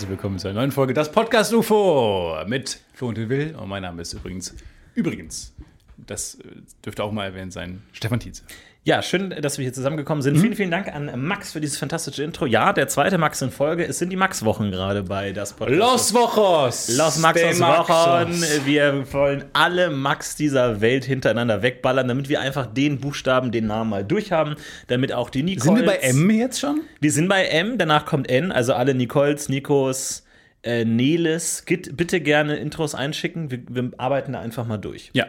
herzlich willkommen zu einer neuen Folge Das Podcast UFO mit Flo und Will. Und mein Name ist übrigens, übrigens, das äh, dürfte auch mal erwähnt sein, Stefan Tietze. Ja, schön, dass wir hier zusammengekommen sind. Vielen, vielen Dank an Max für dieses fantastische Intro. Ja, der zweite Max in Folge. Es sind die Max-Wochen gerade bei das Podcast. Los Wochos! Los Maxos. Wochen. Wir wollen alle Max dieser Welt hintereinander wegballern, damit wir einfach den Buchstaben, den Namen mal durchhaben, damit auch die Nicoles. Sind wir bei M jetzt schon? Wir sind bei M, danach kommt N, also alle Nicoles, Nikos, äh, Neles. Bitte gerne Intros einschicken. Wir, wir arbeiten da einfach mal durch. Ja.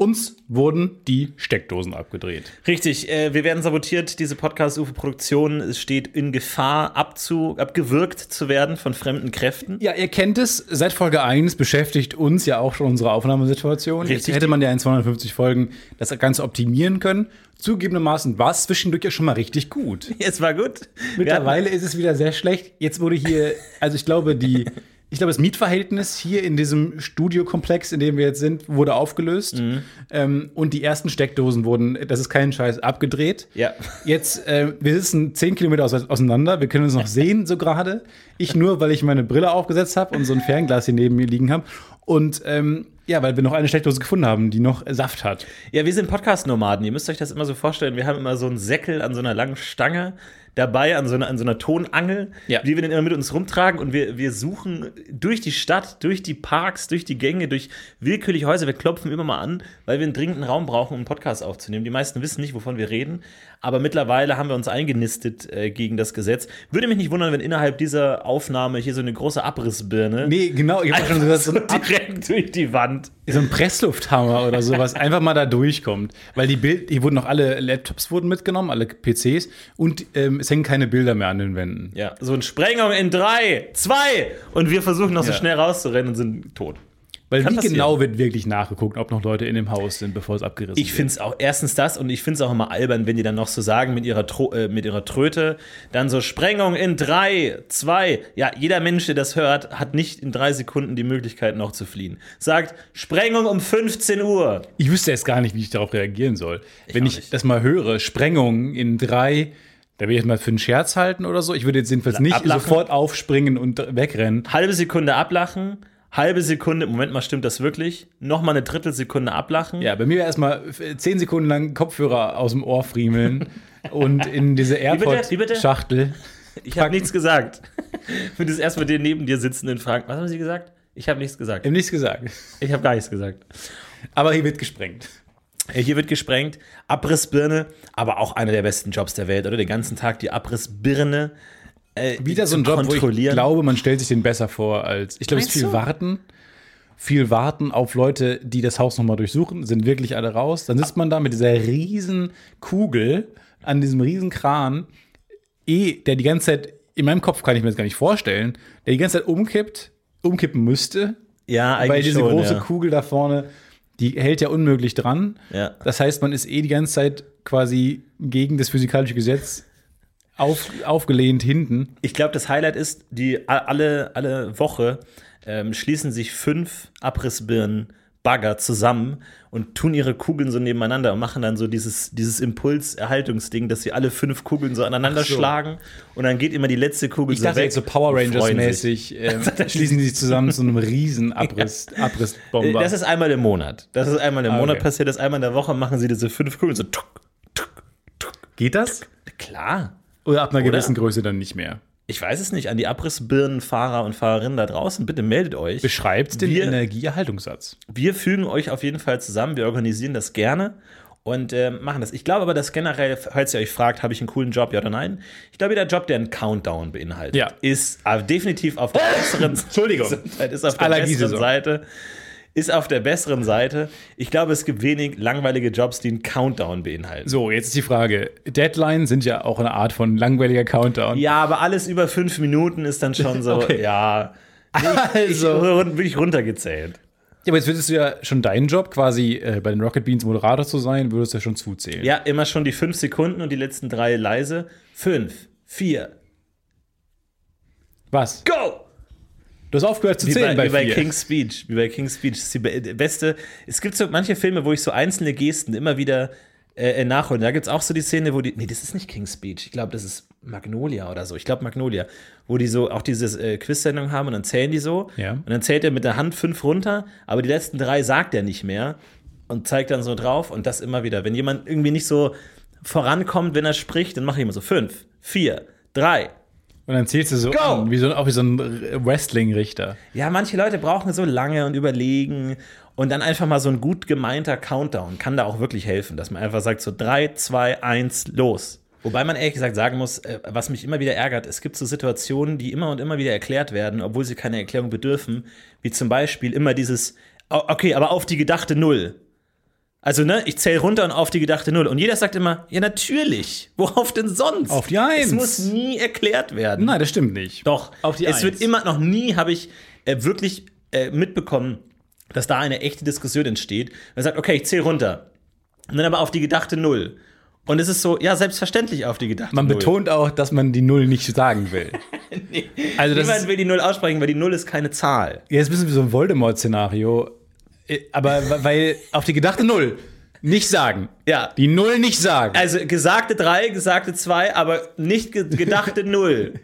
Uns wurden die Steckdosen abgedreht. Richtig, äh, wir werden sabotiert. Diese Podcast-UFO-Produktion steht in Gefahr, abzu, abgewürgt zu werden von fremden Kräften. Ja, ihr kennt es, seit Folge 1 beschäftigt uns ja auch schon unsere Aufnahmesituation. Jetzt Richtig. hätte man ja in 250 Folgen das Ganze optimieren können. Zugegebenermaßen war es zwischendurch ja schon mal richtig gut. Es war gut. Mittlerweile ist es wieder sehr schlecht. Jetzt wurde hier, also ich glaube, die, ich glaube, das Mietverhältnis hier in diesem Studiokomplex, in dem wir jetzt sind, wurde aufgelöst. Ähm, und die ersten Steckdosen wurden, das ist kein Scheiß, abgedreht. Ja. Jetzt, äh, wir sitzen 10 Kilometer aus, auseinander. Wir können uns noch sehen, so gerade. Ich nur, weil ich meine Brille aufgesetzt habe und so ein Fernglas hier neben mir liegen habe. Und ähm, ja, weil wir noch eine Steckdose gefunden haben, die noch Saft hat. Ja, wir sind Podcast-Nomaden. Ihr müsst euch das immer so vorstellen. Wir haben immer so einen Säckel an so einer langen Stange dabei, an so einer, an so einer Tonangel, Ja. die wir dann immer mit uns rumtragen. Und wir, wir suchen durch die Stadt, durch die Parks, durch die Gänge, durch willkürliche Häuser. Wir klopfen immer mal an, weil wir einen dringenden Raum brauchen, um einen Podcast aufzunehmen. Die meisten wissen nicht, wovon wir reden. Aber mittlerweile haben wir uns eingenistet äh, gegen das Gesetz. Würde mich nicht wundern, wenn innerhalb dieser Aufnahme hier so eine große Abrissbirne Nee, genau. Ich habe schon gesagt, so direkt durch die Wand. so ein Presslufthammer oder sowas einfach mal da durchkommt. Weil die Bild, hier wurden noch alle Laptops wurden mitgenommen, alle PCs und ähm, es hängen keine Bilder mehr an den Wänden. Ja, so eine Sprengung in drei, zwei und wir versuchen noch so Ja. schnell rauszurennen und sind tot. Weil Kann wie passieren. genau wird wirklich nachgeguckt, ob noch Leute in dem Haus sind, bevor es abgerissen Ich finde es auch erstens das und ich finde es auch immer albern, wenn die dann noch so sagen mit ihrer, Tro äh, mit ihrer Tröte, dann so Sprengung in drei, zwei. Ja, jeder Mensch, der das hört, hat nicht in drei Sekunden die Möglichkeit noch zu fliehen. Sagt Sprengung um 15 Uhr. Ich wüsste jetzt gar nicht, wie ich darauf reagieren soll. Wenn auch ich nicht. das mal höre, Sprengung in drei, da will ich jetzt mal für einen Scherz halten oder so. Ich würde jetzt jedenfalls nicht Ablachen. sofort aufspringen und wegrennen. Halbe Sekunde ablachen, halbe Sekunde, Moment mal, stimmt das wirklich? Nochmal eine Drittelsekunde ablachen. Ja, bei mir wäre erstmal zehn Sekunden lang Kopfhörer aus dem Ohr friemeln und in diese? AirPod-Schachtel. Ich habe nichts gesagt. Und das erst mit den neben dir sitzenden fragen, was haben Sie gesagt? Ich habe nichts gesagt. Ich habe nichts gesagt. Ich habe gar nichts gesagt. Aber hier wird gesprengt. Äh, Hier wird gesprengt, Abrissbirne, aber auch einer der besten Jobs der Welt, oder? Den ganzen Tag die Abrissbirne. Äh, Wieder so ein Job, wo ich glaube, man stellt sich den besser vor als. Ich glaube, es ist viel du? Warten. Viel Warten auf Leute, die das Haus nochmal durchsuchen, sind wirklich alle raus. Dann sitzt man da mit dieser riesen Kugel an diesem riesen Kran, eh, der die ganze Zeit, in meinem Kopf kann ich mir das gar nicht vorstellen, der die ganze Zeit umkippt, umkippen müsste, ja, eigentlich weil diese schon, große ja. Kugel da vorne, die hält ja unmöglich dran. Ja. Das heißt, man ist eh die ganze Zeit quasi gegen das physikalische Gesetz auf, aufgelehnt hinten. Ich glaube, das Highlight ist, die alle, alle Woche ähm, schließen sich fünf Abrissbirnen Bagger zusammen und tun ihre Kugeln so nebeneinander und machen dann so dieses, dieses Impulserhaltungsding, dass sie alle fünf Kugeln so aneinander so. schlagen und dann geht immer die letzte Kugel Ich so dachte weg. jetzt so Power und Rangers freuen sich. mäßig ähm, schließen die sich zusammen zu einem riesen Abriss, Abrissbomber. Das ist einmal im Monat. Das ist einmal im Ah, Monat okay. passiert, das einmal in der Woche machen sie diese fünf Kugeln so tuck, tuck, tuck. Geht das? Klar. Oder ab einer gewissen Größe dann nicht mehr? Ich weiß es nicht. An die Abrissbirnenfahrer und Fahrerinnen da draußen, bitte meldet euch. Beschreibt den Wir- Energieerhaltungssatz. Wir fügen euch auf jeden Fall zusammen. Wir organisieren das gerne und äh, machen das. Ich glaube aber, dass generell, falls ihr euch fragt, habe ich einen coolen Job, ja oder nein? Ich glaube, der Job, der einen Countdown beinhaltet, Ja. ist äh, definitiv auf der besseren Entschuldigung. Seite. Ist auf der besseren Seite. Ist auf der besseren Seite. Ich glaube, es gibt wenig langweilige Jobs, die einen Countdown beinhalten. So, jetzt ist die Frage. Deadline sind ja auch eine Art von langweiliger Countdown. Ja, aber alles über fünf Minuten ist dann schon so, Okay. ja. Also. Ich, wirklich runtergezählt. Ja, aber jetzt würdest du ja schon deinen Job quasi äh, bei den Rocket Beans Moderator zu sein, würdest du ja schon zuzählen. Ja, immer schon die fünf Sekunden und die letzten drei leise. Fünf, vier, Was? go! Du hast aufgehört zu Wie zählen bei, bei, wie bei. King's Speech. Wie bei King's Speech. Das ist die be- beste. Es gibt so manche Filme, wo ich so einzelne Gesten immer wieder äh, nachholen. Da gibt es auch so die Szene, wo die. Nee, das ist nicht King's Speech. Ich glaube, das ist Magnolia oder so. Ich glaube Magnolia. Wo die so auch diese äh, Quiz-Sendung haben und dann zählen die so. Ja. Und dann zählt er mit der Hand fünf runter, aber die letzten drei sagt er nicht mehr und zeigt dann so drauf und das immer wieder. Wenn jemand irgendwie nicht so vorankommt, wenn er spricht, dann mache ich immer so fünf, vier, drei. Und dann zählst du so an, wie so, auch wie so ein Wrestling-Richter. Ja, manche Leute brauchen so lange und überlegen und dann einfach mal so ein gut gemeinter Countdown kann da auch wirklich helfen, dass man einfach sagt so drei, zwei, eins, los. Wobei man ehrlich gesagt sagen muss, äh, was mich immer wieder ärgert, es gibt so Situationen, die immer und immer wieder erklärt werden, obwohl sie keine Erklärung bedürfen, wie zum Beispiel immer dieses, "Oh, okay, aber auf die gedachte Null. Also, ne, ich zähle runter und auf die gedachte Null. Und jeder sagt immer, ja, natürlich. Worauf denn sonst? Auf die Eins. Es muss nie erklärt werden. Nein, das stimmt nicht. Doch, Auf die es Eins. wird immer, noch nie habe ich äh, wirklich äh, mitbekommen, dass da eine echte Diskussion entsteht. Man sagt, okay, ich zähle runter. Und dann aber auf die gedachte Null. Und es ist so, ja, selbstverständlich auf die gedachte Man Null. betont auch, dass man die Null nicht sagen will. Also das Niemand will die Null aussprechen, weil die Null ist keine Zahl. ja, ist ein bisschen wie so ein Voldemort-Szenario. Äh, Aber weil auf die gedachte Null nicht sagen. Ja. Die Null nicht sagen. Also gesagte drei, gesagte zwei, aber nicht ge gedachte Null.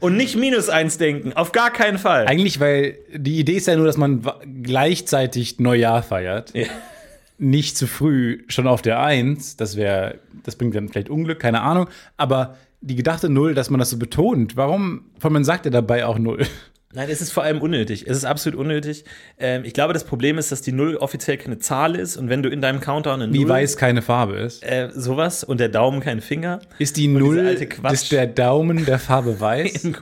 Und nicht minus eins denken, auf gar keinen Fall. Eigentlich, weil die Idee ist ja nur, dass man gleichzeitig Neujahr feiert. Ja. Nicht zu früh schon auf der Eins. Das wäre, das bringt dann vielleicht Unglück, keine Ahnung. Aber die gedachte Null, dass man das so betont. Warum? Weil man sagt ja dabei auch Null. Nein, es ist vor allem unnötig. Es ist absolut unnötig. Ähm, ich glaube, das Problem ist, dass die Null offiziell keine Zahl ist und wenn du in deinem Countdown eine Wie Null, weiß keine Farbe ist. äh, sowas und der Daumen kein Finger, Ist die Null, alte Quatsch. ist der Daumen der Farbe weiß? in,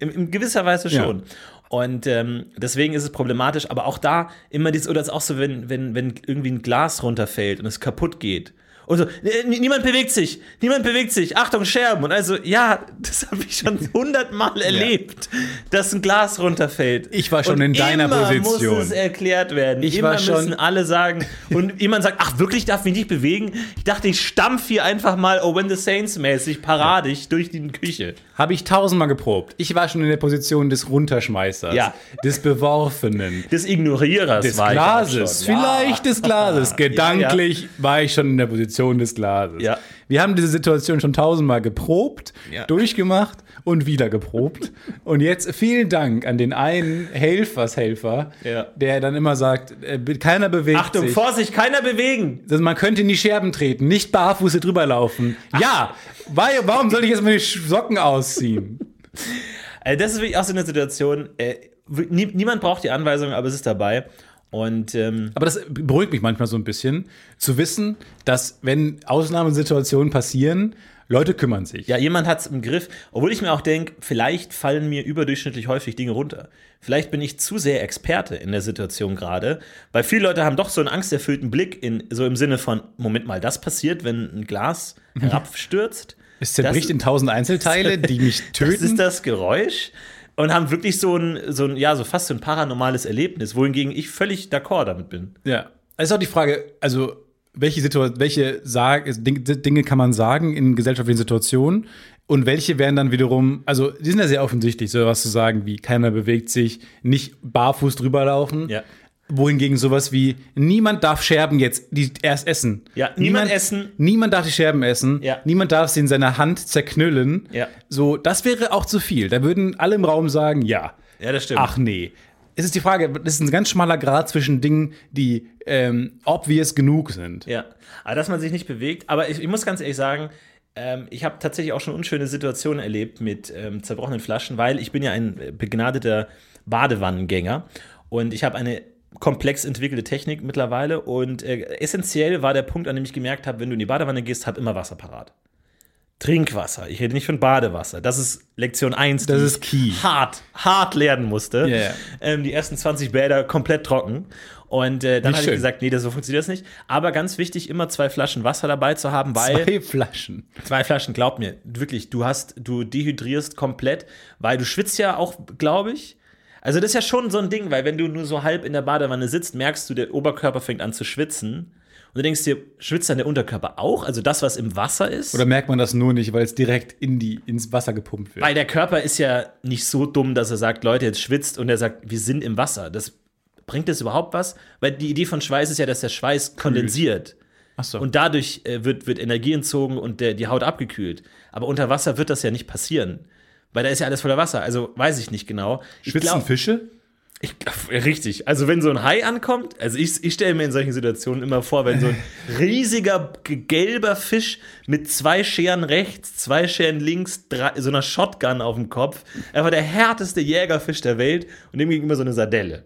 in, in gewisser Weise Ja. schon. Und ähm, deswegen ist es problematisch, aber auch da immer dieses, oder es ist auch so, wenn, wenn, wenn irgendwie ein Glas runterfällt und es kaputt geht. Und so, "N- niemand bewegt sich, niemand bewegt sich, Achtung, Scherben. Und also, ja, das habe ich schon hundertmal erlebt, dass ein Glas runterfällt. Ich war schon und in deiner immer Position. muss es erklärt werden. Ich immer war schon- müssen alle sagen. Und jemand sagt, ach, wirklich, darf mich nicht bewegen? Ich dachte, ich stampf hier einfach mal Oh When the Saints mäßig paradig durch die Küche. Habe ich tausendmal geprobt. Ich war schon in der Position des Runterschmeißers, Ja. des Beworfenen, des Ignorierers des Glases, vielleicht des Glases. Gedanklich war ich schon in der Position des Glases. Ja. Wir haben diese Situation schon tausendmal geprobt, Ja. durchgemacht und wieder geprobt. und jetzt vielen Dank an den einen Helfershelfer, Ja. der dann immer sagt, äh, keiner bewegt Achtung, sich. Vorsicht, keiner bewegen. Also man könnte in die Scherben treten, nicht barfuß hier drüber laufen. Ja, weil, warum soll ich jetzt meine Socken ausziehen? Also das ist wirklich auch so eine Situation. Äh, nie, niemand braucht die Anweisung, aber es ist dabei. Und ähm, Aber das beruhigt mich manchmal so ein bisschen, zu wissen, dass wenn Ausnahmesituationen passieren, Leute kümmern sich. ja, jemand hat es im Griff. Obwohl ich mir auch denke, vielleicht fallen mir überdurchschnittlich häufig Dinge runter. Vielleicht bin ich zu sehr Experte in der Situation gerade, weil viele Leute haben doch so einen angsterfüllten Blick in so im Sinne von Moment mal, das passiert, wenn ein Glas herabstürzt. Es zerbricht Das- in tausend Einzelteile, die mich Das töten. ist das Geräusch und haben wirklich so ein, so ein, ja, so fast so ein paranormales Erlebnis, wohingegen ich völlig d'accord damit bin. ja. Es ist auch die Frage, also welche, Situa welche Sag Ding- Dinge kann man sagen in gesellschaftlichen Situationen und welche wären dann wiederum, also die sind ja sehr offensichtlich, so was zu sagen wie keiner bewegt sich, nicht barfuß drüber laufen. Ja. Wohingegen sowas wie niemand darf Scherben jetzt die erst essen. Ja, niemand essen. Niemand darf die Scherben essen. Ja. Niemand darf sie in seiner Hand zerknüllen. Ja. So, das wäre auch zu viel. Da würden alle im Raum sagen, ja. Ja, das stimmt. Ach nee. Es ist die Frage, das ist ein ganz schmaler Grad zwischen Dingen, die ähm, obvious genug sind. Ja, aber dass man sich nicht bewegt. Aber ich, ich muss ganz ehrlich sagen, ähm, ich habe tatsächlich auch schon unschöne Situationen erlebt mit ähm, zerbrochenen Flaschen, weil ich bin ja ein begnadeter Badewannengänger und ich habe eine komplex entwickelte Technik mittlerweile und äh, essentiell war der Punkt, an dem ich gemerkt habe, wenn du in die Badewanne gehst, hab immer Wasser parat. Trinkwasser. Ich rede nicht von Badewasser. Das ist Lektion 1, Das ist key. hart, hart lernen musste. Ja. Ähm, die ersten 20 Bäder komplett trocken. Und äh, dann habe ich gesagt, nee, das, so funktioniert das nicht. Aber ganz wichtig, immer zwei Flaschen Wasser dabei zu haben, weil Zwei Flaschen. zwei Flaschen, glaub mir, wirklich, du hast, du dehydrierst komplett, weil du schwitzt ja auch, glaube ich. Also das ist ja schon so ein Ding, weil wenn du nur so halb in der Badewanne sitzt, merkst du, der Oberkörper fängt an zu schwitzen. Und du denkst dir, schwitzt dann der Unterkörper auch? Also das, was im Wasser ist? Oder merkt man das nur nicht, weil es direkt in die, ins Wasser gepumpt wird? Weil der Körper ist ja nicht so dumm, dass er sagt, Leute, jetzt schwitzt und er sagt, wir sind im Wasser. Das bringt das überhaupt was? Weil die Idee von Schweiß ist ja, dass der Schweiß kondensiert. Ach so. Und dadurch äh, wird, wird Energie entzogen und der, die Haut abgekühlt. Aber unter Wasser wird das ja nicht passieren. Weil da ist ja alles voller Wasser. Also weiß ich nicht genau. Schwitzen glaub- Fische? ich, richtig. Also wenn so ein Hai ankommt, also ich, ich stelle mir in solchen Situationen immer vor, wenn so ein riesiger ge- gelber Fisch mit zwei Scheren rechts, zwei Scheren links, drei, so einer Shotgun auf dem Kopf, einfach der härteste Jägerfisch der Welt und dem gegenüber so eine Sardelle,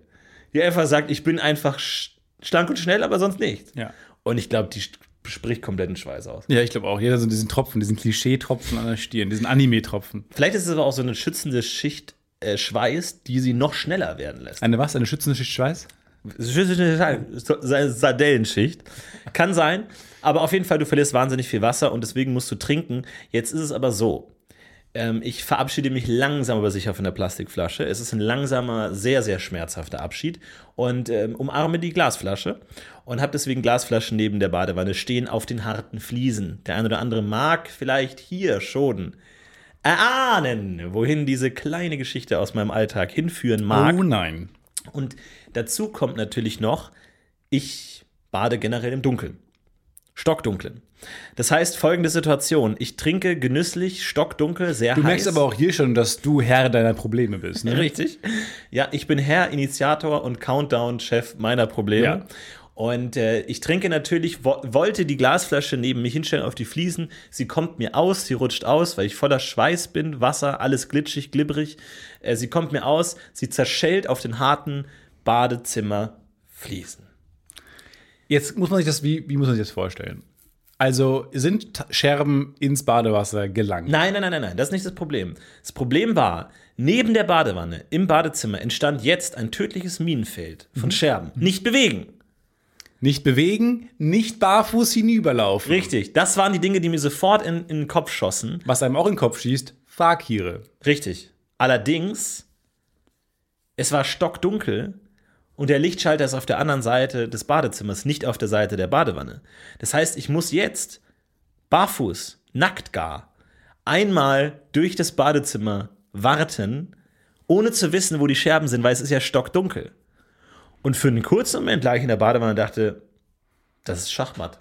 die einfach sagt, ich bin einfach sch- schlank und schnell, aber sonst nichts. Ja. Und ich glaube, die spricht kompletten Schweiß aus. Ja, ich glaube auch. Jeder so diesen Tropfen, diesen Klischee-Tropfen an der Stirn, diesen Anime-Tropfen. Vielleicht ist es aber auch so eine schützende Schicht äh, Schweiß, die sie noch schneller werden lässt. Eine was? Eine schützende Schicht Schweiß? Sardellenschicht. Kann sein, aber auf jeden Fall, du verlierst wahnsinnig viel Wasser und deswegen musst du trinken. Jetzt ist es aber so. Ähm, ich verabschiede mich langsam aber sicher von der Plastikflasche. Es ist ein langsamer, sehr, sehr schmerzhafter Abschied und ähm, umarme die Glasflasche und habe deswegen Glasflaschen neben der Badewanne stehen auf den harten Fliesen. Der eine oder andere mag vielleicht hier schon erahnen, wohin diese kleine Geschichte aus meinem Alltag hinführen mag. Oh nein. Und dazu kommt natürlich noch, ich bade generell im Dunkeln. Stockdunklen. Das heißt, folgende Situation. Ich trinke genüsslich, stockdunkel, sehr Du heiß. merkst aber auch hier schon, dass du Herr deiner Probleme bist. Ne? Richtig. Ja, ich bin Herr, Initiator und Countdown-Chef meiner Probleme. Ja. Und äh, ich trinke natürlich, wo wollte die Glasflasche neben mich hinstellen auf die Fliesen. Sie kommt mir aus, sie rutscht aus, weil ich voller Schweiß bin, Wasser, alles glitschig, glibberig. Äh, sie kommt mir aus, sie zerschellt auf den harten Badezimmerfliesen. Jetzt muss man sich das, wie, wie muss man sich das vorstellen? Also sind Scherben ins Badewasser gelangt? Nein, nein, nein, nein, nein, das ist nicht das Problem. Das Problem war, neben der Badewanne im Badezimmer entstand jetzt ein tödliches Minenfeld von Scherben. Nicht bewegen. Nicht bewegen, nicht barfuß hinüberlaufen. Richtig, das waren die Dinge, die mir sofort in, in den Kopf schossen. Was einem auch in den Kopf schießt, Fakire. Richtig. Allerdings, es war stockdunkel und der Lichtschalter ist auf der anderen Seite des Badezimmers, nicht auf der Seite der Badewanne. Das heißt, ich muss jetzt barfuß, nackt gar, einmal durch das Badezimmer warten, ohne zu wissen, wo die Scherben sind, weil es ist ja stockdunkel. Und für einen kurzen Moment lag ich in der Badewanne und dachte, das ist Schachmatt.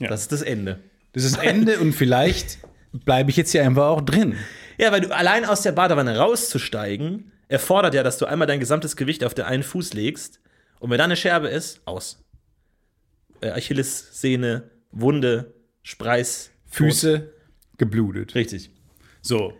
Ja. Das ist das Ende. Das ist Ende und vielleicht bleibe ich jetzt hier einfach auch drin. Ja, weil du allein aus der Badewanne rauszusteigen, erfordert ja, dass du einmal dein gesamtes Gewicht auf den einen Fuß legst. Und wenn da eine Scherbe ist, aus. Äh, Achillessehne, Wunde, Spreiß, Füße geblutet. Tot. Richtig. So.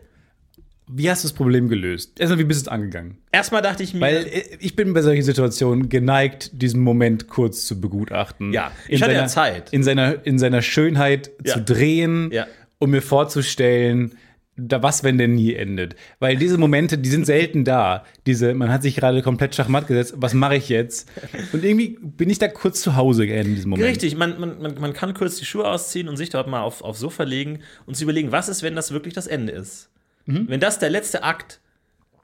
Wie hast du das Problem gelöst? Erstmal, wie bist du es angegangen? Erstmal dachte ich mir, Weil äh, ich bin bei solchen Situationen geneigt, diesen Moment kurz zu begutachten. Ja, ich hatte ja Zeit. In seiner, in seiner Schönheit Ja. zu drehen Ja. um mir vorzustellen, da, was, wenn der nie endet. Weil diese Momente, die sind selten da. Diese, man hat sich gerade komplett schachmatt gesetzt, was mache ich jetzt? Und irgendwie bin ich da kurz zu Hause in diesem Moment. Richtig, man, man, man, kann kurz die Schuhe ausziehen und sich dort mal auf, aufs Sofa legen und sich überlegen, was ist, wenn das wirklich das Ende ist? Mhm. Wenn das der letzte Akt,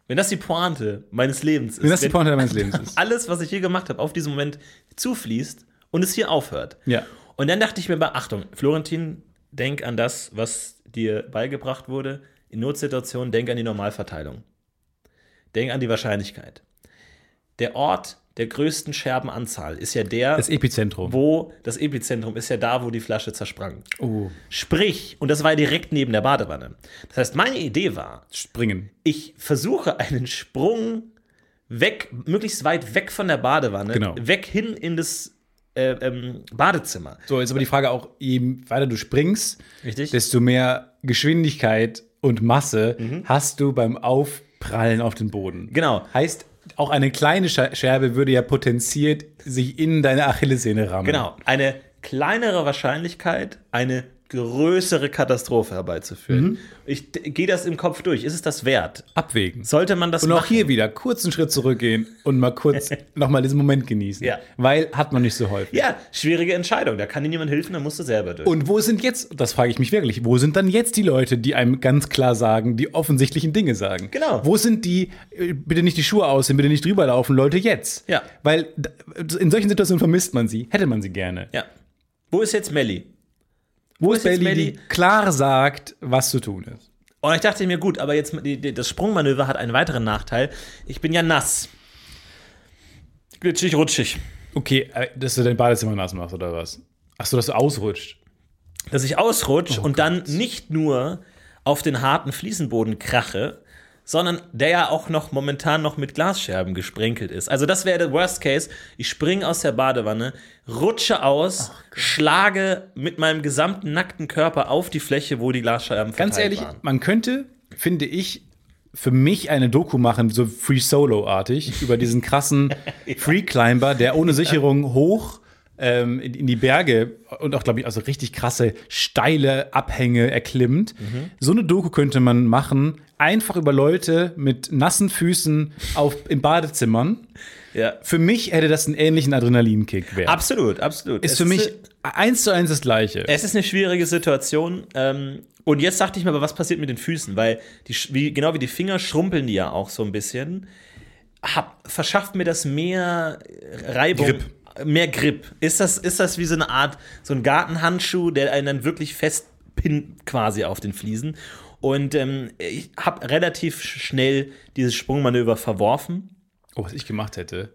wenn das die Pointe meines Lebens ist. Wenn das die Pointe meines Lebens ist. Alles, was ich hier gemacht habe, auf diesen Moment zufließt und es hier aufhört. Ja. Und dann dachte ich mir bei, Achtung, Florentin, denk an das, was dir beigebracht wurde. In Notsituationen, denk an die Normalverteilung. Denk an die Wahrscheinlichkeit. Der Ort der größten Scherbenanzahl ist ja der, Das Epizentrum. wo das Epizentrum ist ja da, wo die Flasche zersprang. Oh, Sprich, und das war ja direkt neben der Badewanne. Das heißt, meine Idee war, springen. ich versuche einen Sprung weg, möglichst weit weg von der Badewanne, Genau. weg hin in das äh, ähm, Badezimmer. So, jetzt aber die Frage auch, je weiter du springst, Richtig? desto mehr Geschwindigkeit und Masse hast du beim Aufprallen auf den Boden. Genau. Heißt, auch eine kleine Scher- Scherbe würde ja potenziert sich in deine Achillessehne rammen. Genau. Eine kleinere Wahrscheinlichkeit, eine größere Katastrophe herbeizuführen. Mhm. Ich gehe das im Kopf durch. Ist es das wert? Abwägen. Sollte man das Und auch machen? hier wieder kurz einen Schritt zurückgehen und mal kurz nochmal diesen Moment genießen. Ja. Weil hat man nicht so häufig. Ja, schwierige Entscheidung. Da kann dir niemand helfen, da musst du selber durch. Und wo sind jetzt, das frage ich mich wirklich, wo sind dann jetzt die Leute, die einem ganz klar sagen, die offensichtlichen Dinge sagen? Genau. Wo sind die, äh, bitte nicht die Schuhe ausziehen, bitte nicht drüber laufen, Leute jetzt? Ja. Weil in solchen Situationen vermisst man sie, hätte man sie gerne. ja. Wo ist jetzt Melli? Wo ist ist Bailey, Melli? die klar sagt, was zu tun ist? Und ich dachte mir, gut, aber jetzt das Sprungmanöver hat einen weiteren Nachteil. Ich bin ja nass. Glitschig, rutschig. Okay, äh, dass du dein Badezimmer nass machst oder was? Achso, dass du ausrutscht. dass ich ausrutsche und dann nicht nur auf den harten Fliesenboden krache, sondern der ja auch noch momentan noch mit Glasscherben gesprenkelt ist. Also das wäre der Worst Case. Ich springe aus der Badewanne, rutsche aus, schlage mit meinem gesamten nackten Körper auf die Fläche, wo die Glasscherben Ganz ehrlich, waren. man könnte, finde ich, für mich eine Doku machen, so Free Solo-artig, über diesen krassen Free Climber, der ohne Sicherung hoch ähm, in, in die Berge und auch, glaube ich, also richtig krasse, steile Abhänge erklimmt. Mhm. So eine Doku könnte man machen, einfach über Leute mit nassen Füßen auf, in Badezimmern. Ja. Für mich hätte das einen ähnlichen Adrenalinkick wert. Absolut, absolut. Ist Es für mich eins zu eins das Gleiche. Es ist eine schwierige Situation. Ähm, und jetzt dachte ich mir aber, was passiert mit den Füßen? Weil, die, wie, genau wie die Finger schrumpeln die ja auch so ein bisschen. Hab, verschafft mir das mehr Reibung. Grip. Mehr Grip. Ist das, ist das wie so eine Art, so ein Gartenhandschuh, der einen dann wirklich festpinnt quasi auf den Fliesen? Und ähm, ich habe relativ schnell dieses Sprungmanöver verworfen. Oh, was ich gemacht hätte,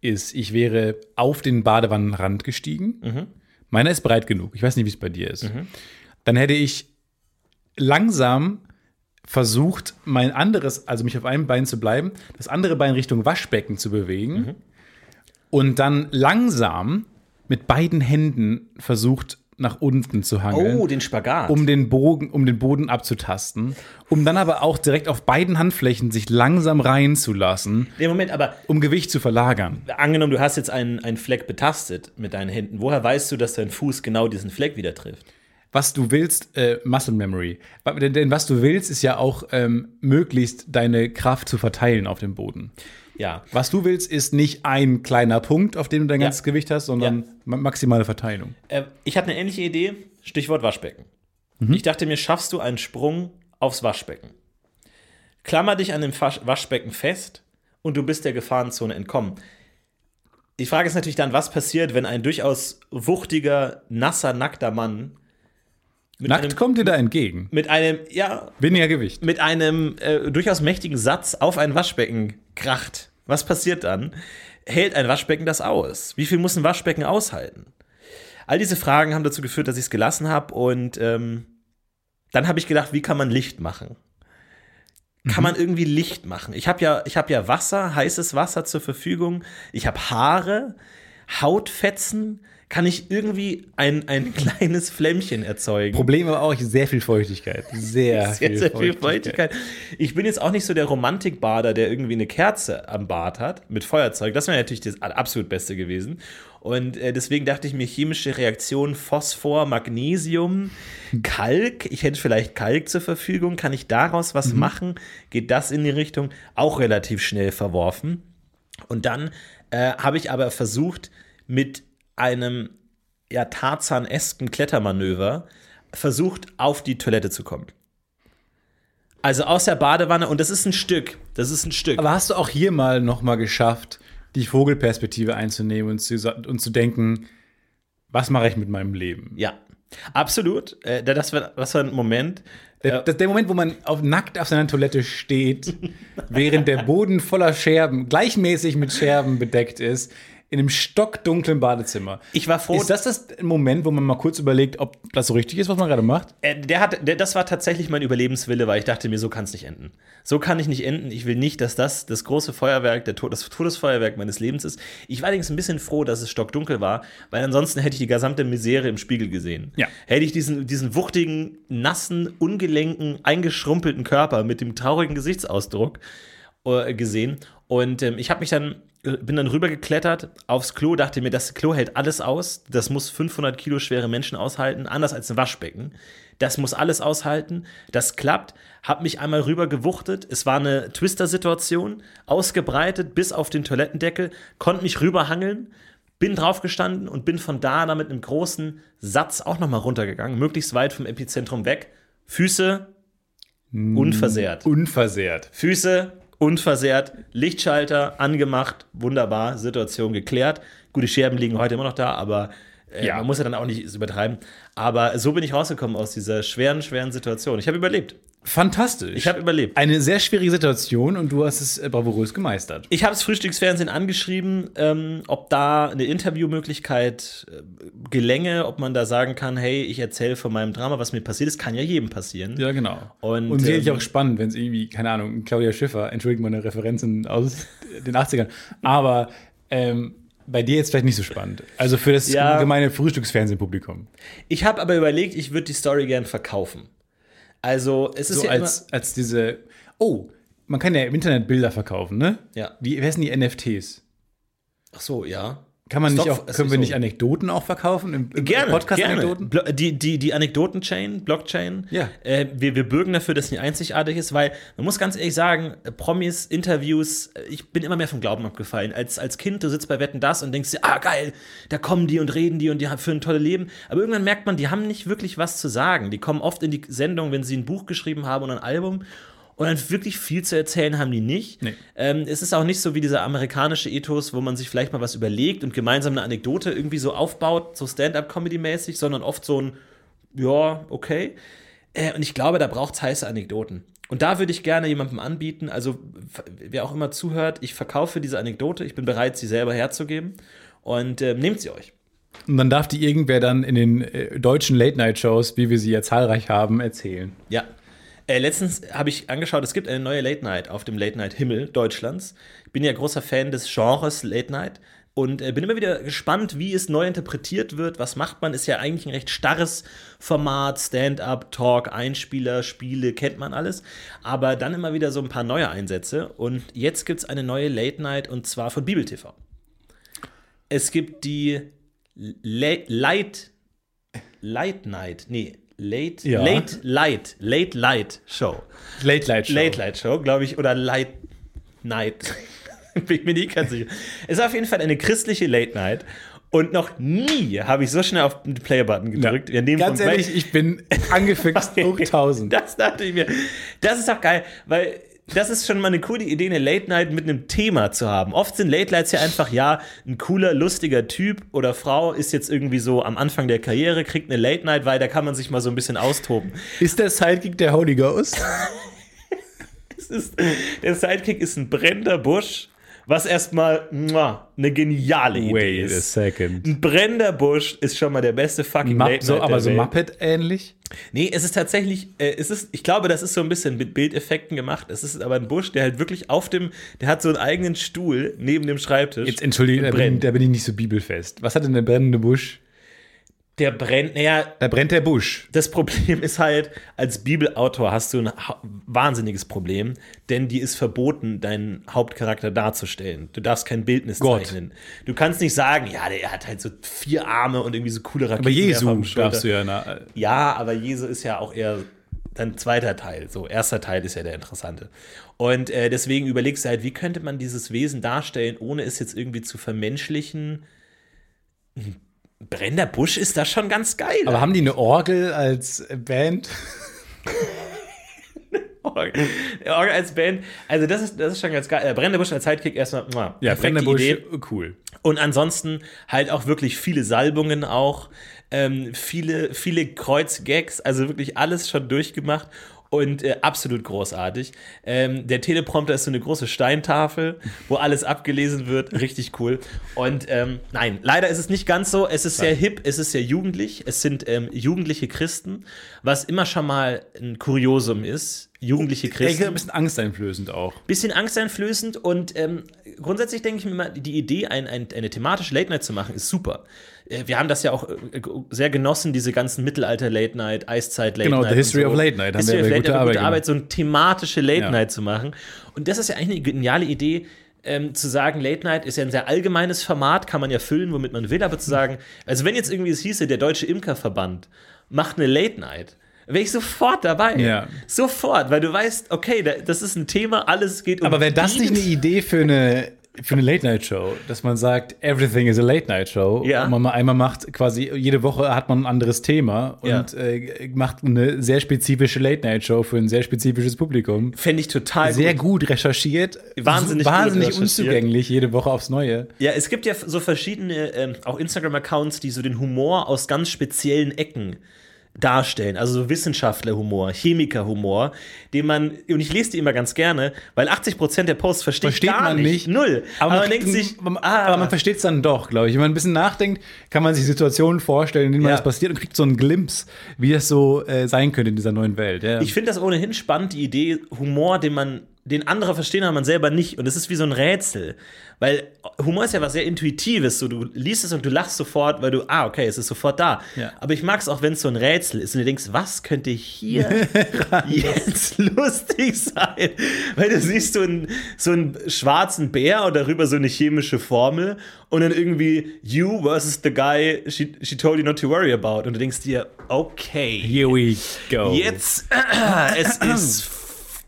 ist, ich wäre auf den Badewannenrand gestiegen. Mhm. Meiner ist breit genug. Ich weiß nicht, wie es bei dir ist. Dann hätte ich langsam versucht, mein anderes, also mich auf einem Bein zu bleiben, das andere Bein Richtung Waschbecken zu bewegen Mhm. Und dann langsam mit beiden Händen versucht, nach unten zu hangeln. Oh, den Spagat. um den Bogen, um den Boden abzutasten, um dann aber auch direkt auf beiden Handflächen sich langsam reinzulassen, Den Moment, aber um Gewicht zu verlagern. angenommen, du hast jetzt einen, einen Fleck betastet mit deinen Händen. Woher weißt du, dass dein Fuß genau diesen Fleck wieder trifft? Was du willst, äh, Muscle Memory. Denn, denn was du willst, ist ja auch ähm, möglichst deine Kraft zu verteilen auf dem Boden. Ja. Was du willst, ist nicht ein kleiner Punkt, auf dem du dein Ja. ganzes Gewicht hast, sondern Ja. ma- maximale Verteilung. Äh, ich hatte eine ähnliche Idee. Stichwort Waschbecken. Ich dachte mir, schaffst du einen Sprung aufs Waschbecken? Klammer dich an dem Waschbecken fest und du bist der Gefahrenzone entkommen. Die Frage ist natürlich dann, was passiert, wenn ein durchaus wuchtiger, nasser, nackter Mann mit Nackt einem, kommt dir da entgegen. mit einem, ja, Weniger Gewicht. mit einem äh, durchaus mächtigen Satz auf ein Waschbecken kracht. Was passiert dann? Hält ein Waschbecken das aus? Wie viel muss ein Waschbecken aushalten? All diese Fragen haben dazu geführt, dass ich es gelassen habe und ähm, dann habe ich gedacht, wie kann man Licht machen? Kann man irgendwie Licht machen? Ich habe ja, ich habe ja Wasser, heißes Wasser zur Verfügung. Ich habe Haare, Hautfetzen. Kann ich irgendwie ein, ein kleines Flämmchen erzeugen? Problem aber auch sehr viel Feuchtigkeit. Sehr, sehr, viel, sehr viel Feuchtigkeit. Feuchtigkeit. Ich bin jetzt auch nicht so der Romantikbader, der irgendwie eine Kerze am Bad hat mit Feuerzeug. Das wäre natürlich das absolut Beste gewesen. Und äh, deswegen dachte ich mir, chemische Reaktion, Phosphor, Magnesium, Kalk. Ich hätte vielleicht Kalk zur Verfügung. Kann ich daraus was machen? Geht das in die Richtung? Auch relativ schnell verworfen. Und dann äh, habe ich aber versucht, mit einem ja, Tarzan-esken Klettermanöver versucht, auf die Toilette zu kommen. Also aus der Badewanne, und das ist ein Stück. Das ist ein Stück. Aber hast du auch hier mal noch mal geschafft, die Vogelperspektive einzunehmen und zu, und zu denken, was mache ich mit meinem Leben? ja, absolut. Äh, das, war, das war ein Moment. Der, das, der Moment, wo man auf, nackt auf seiner Toilette steht, während der Boden voller Scherben, gleichmäßig mit Scherben bedeckt ist, in einem stockdunklen Badezimmer. Ich war froh, Ist das das Moment, wo man mal kurz überlegt, ob das so richtig ist, was man gerade macht? Äh, der hat, der, das war tatsächlich mein Überlebenswille, weil ich dachte mir, so kann es nicht enden. So kann ich nicht enden. Ich will nicht, dass das das große Feuerwerk, der, Tod- das Todesfeuerwerk meines Lebens ist. Ich war allerdings ein bisschen froh, dass es stockdunkel war, weil ansonsten hätte ich die gesamte Misere im Spiegel gesehen. Ja. Hätte ich diesen, diesen wuchtigen, nassen, ungelenken, eingeschrumpelten Körper mit dem traurigen Gesichtsausdruck äh, gesehen. Und ähm, ich habe mich dann bin dann rübergeklettert aufs Klo, dachte mir, das Klo hält alles aus. Das muss 500 Kilo schwere Menschen aushalten, anders als ein Waschbecken. Das muss alles aushalten. Das klappt. Hab mich einmal rüber gewuchtet. Es war eine Twister-Situation, ausgebreitet bis auf den Toilettendeckel, konnte mich rüberhangeln, bin draufgestanden und bin von da dann mit einem großen Satz auch nochmal runtergegangen, möglichst weit vom Epizentrum weg. Füße unversehrt. Unversehrt. Füße unversehrt, Lichtschalter angemacht, wunderbar, Situation geklärt. Gute Scherben liegen heute immer noch da, aber Äh, Ja. Man muss ja dann auch nicht übertreiben. Aber so bin ich rausgekommen aus dieser schweren, schweren Situation. Ich habe überlebt. Fantastisch. Ich habe überlebt. eine sehr schwierige Situation und du hast es äh, bravourös gemeistert. Ich habe das Frühstücksfernsehen angeschrieben, ähm, ob da eine Interviewmöglichkeit äh, gelänge, ob man da sagen kann, hey, ich erzähle von meinem Drama, was mir passiert ist, kann ja jedem passieren. Ja, genau. Und, Und, sicherlich ähm, auch spannend, wenn es irgendwie, keine Ahnung, Claudia Schiffer, entschuldigt meine Referenzen aus den 80ern, aber ähm, bei dir jetzt vielleicht nicht so spannend. Also für das Ja. gemeine Frühstücksfernsehpublikum. Ich habe aber überlegt, ich würde die Story gern verkaufen. Also es ist So ja als, als diese, oh, man kann ja im Internet Bilder verkaufen, ne? Ja. Wie, wer sind die NFTs? ach so, ja. Kann man Ist nicht auch, können wir so. nicht Anekdoten auch verkaufen? Im, im Gerne, Podcast-Anekdoten? Die, die, die Anekdoten-Chain, Blockchain, Ja. äh, wir, wir bürgen dafür, dass nicht einzigartig ist, weil man muss ganz ehrlich sagen, äh, Promis, Interviews, äh, ich bin immer mehr vom Glauben abgefallen. Als, als Kind, du sitzt bei Wetten Das und denkst dir, ah geil, da kommen die und reden die und die haben für ein tolles Leben. Aber irgendwann merkt man, die haben nicht wirklich was zu sagen. Die kommen oft in die Sendung, wenn sie ein Buch geschrieben haben und ein Album. Und dann wirklich viel zu erzählen haben die nicht. Nee. Ähm, es ist auch nicht so wie dieser amerikanische Ethos, wo man sich vielleicht mal was überlegt und gemeinsam eine Anekdote irgendwie so aufbaut, so Stand-up-Comedy-mäßig, sondern oft so ein, ja, okay. Äh, und ich glaube, da braucht es heiße Anekdoten. Und da würde ich gerne jemandem anbieten, also wer auch immer zuhört, ich verkaufe diese Anekdote, ich bin bereit, sie selber herzugeben und ähm, nehmt sie euch. Und dann darf die irgendwer dann in den äh, deutschen Late-Night-Shows, wie wir sie ja zahlreich haben, erzählen. Ja. Äh, letztens habe ich angeschaut, es gibt eine neue Late Night auf dem Late Night Himmel Deutschlands. Ich bin ja großer Fan des Genres Late Night und äh, bin immer wieder gespannt, wie es neu interpretiert wird. Was macht man? Ist ja eigentlich ein recht starres Format, Stand-up, Talk, Einspieler, Spiele, kennt man alles. Aber dann immer wieder so ein paar neue Einsätze. Und jetzt gibt es eine neue Late Night und zwar von Bibel TV. Es gibt die Le Light Light Night, nee, Late, Ja. Late Light, Late Light Show. Late-Night-Show. Late Light Show, glaube ich, oder Light Night. Bin ich mir nicht ganz sicher. Es ist auf jeden Fall eine christliche Late Night. Und noch nie habe ich so schnell auf den Play-Button gedrückt. Nehmen Ganz ehrlich, ich bin angefixt hoch 1000. Das dachte ich mir. Das ist doch geil, weil das ist schon mal eine coole Idee, eine Late Night mit einem Thema zu haben. Oft sind Late Nights ja einfach, ja, ein cooler, lustiger Typ oder Frau ist jetzt irgendwie so am Anfang der Karriere, kriegt eine Late Night, weil da kann man sich mal so ein bisschen austoben. Ist der Sidekick der Holy Ghost? Ist, der Sidekick ist ein brennender Busch, was erstmal muah, eine geniale Idee Wait a ist. second. Ein brennender Busch ist schon mal der beste fucking Mupp, Late so, aber so. Muppet-ähnlich? Nee, es ist tatsächlich, äh, es ist, ich glaube, das ist so ein bisschen mit Bildeffekten gemacht. Es ist aber ein Busch, der halt wirklich auf dem, der hat so einen eigenen Stuhl neben dem Schreibtisch. Jetzt entschuldige, da bin, da bin ich nicht so bibelfest. Was hat denn der brennende Busch? Der brennt, naja, Da brennt der Busch. das Problem ist halt, als Bibelautor hast du ein wahnsinniges Problem, denn dir ist verboten, deinen Hauptcharakter darzustellen. Du darfst kein Bildnis Gott. zeichnen. Du kannst nicht sagen, ja, der hat halt so vier Arme und irgendwie so coole Raketen. Aber Jesu darfst du ja. Na, Ja, aber Jesu ist ja auch eher dann zweiter Teil. So, erster Teil ist ja der interessante. Und äh, deswegen überlegst du halt, wie könnte man dieses Wesen darstellen, ohne es jetzt irgendwie zu vermenschlichen. Brennender Busch ist da schon ganz geil. aber haben die eine Orgel als Band? Orgel Orgel als Band, also das ist, das ist schon ganz geil. Äh, brennender Busch als Sidekick erstmal, muah, Ja, brennender Busch, Idee. cool. Und ansonsten halt auch wirklich viele Salbungen auch, ähm, viele, viele Kreuzgags, also wirklich alles schon durchgemacht und äh, absolut großartig. Ähm, der Teleprompter ist so eine große Steintafel, wo alles abgelesen wird, richtig cool. Und ähm, nein, leider ist es nicht ganz so. Es ist sehr hip, es ist sehr jugendlich, es sind ähm, jugendliche Christen, was immer schon mal ein Kuriosum ist. Jugendliche Christen ein bisschen angsteinflößend auch. bisschen angsteinflößend und ähm, grundsätzlich denke ich mir immer, die Idee, ein, ein, eine thematische Late Night zu machen, ist super. Äh, wir haben das ja auch äh, sehr genossen, diese ganzen Mittelalter-Late Night, Eiszeit-Late Genau, Night. The History so. of Late Night haben History wir of Late gute Night, Arbeit gute Arbeit, so eine thematische Late Ja. Night zu machen. Und das ist ja eigentlich eine geniale Idee. Ähm, zu sagen, Late Night ist ja ein sehr allgemeines Format, kann man ja füllen, womit man will, aber zu sagen, also wenn jetzt irgendwie es hieße, der Deutsche Imkerverband macht eine Late Night, wäre ich sofort dabei. Ja. Sofort, weil du weißt, okay, da, das ist ein Thema, alles geht um Aber wäre das nicht eine. Idee für eine für eine Late-Night-Show, dass man sagt, everything is a Late-Night-Show. Ja. Und man mal einmal macht quasi, jede Woche hat man ein anderes Thema Ja. und äh, macht eine sehr spezifische Late-Night-Show für ein sehr spezifisches Publikum. Fände ich total Sehr gut. gut recherchiert, Wahnsinnig gut wahnsinnig recherchiert. unzugänglich, jede Woche aufs Neue. Ja, es gibt ja so verschiedene, ähm, auch Instagram-Accounts, die so den Humor aus ganz speziellen Ecken darstellen. Also so Wissenschaftler-Humor, Chemiker-Humor, den man, und ich lese die immer ganz gerne, weil 80% der Posts verstehe ich Versteht gar man nicht. Null. Aber, man, kriegt denkt sich, man, ah, aber man versteht es dann doch, glaube ich. Wenn man ein bisschen nachdenkt, kann man sich Situationen vorstellen, in denen Ja. das passiert und kriegt so einen Glimpse, wie es so äh, sein könnte in dieser neuen Welt. Ja. Ich finde das ohnehin spannend, die Idee, Humor, den man, den andere verstehen, aber man selber nicht. Und es ist wie so ein Rätsel. Weil Humor ist ja was sehr Intuitives. So, du liest es und du lachst sofort, weil du, ah, okay, es ist sofort da. Ja. Aber ich mag es auch, wenn es so ein Rätsel ist und du denkst, was könnte hier jetzt lustig sein? Weil du siehst so einen, so einen schwarzen Bär und darüber so eine chemische Formel und dann irgendwie you versus the guy she, she told you not to worry about. Und du denkst dir, okay. Here we go. Jetzt, äh, es ist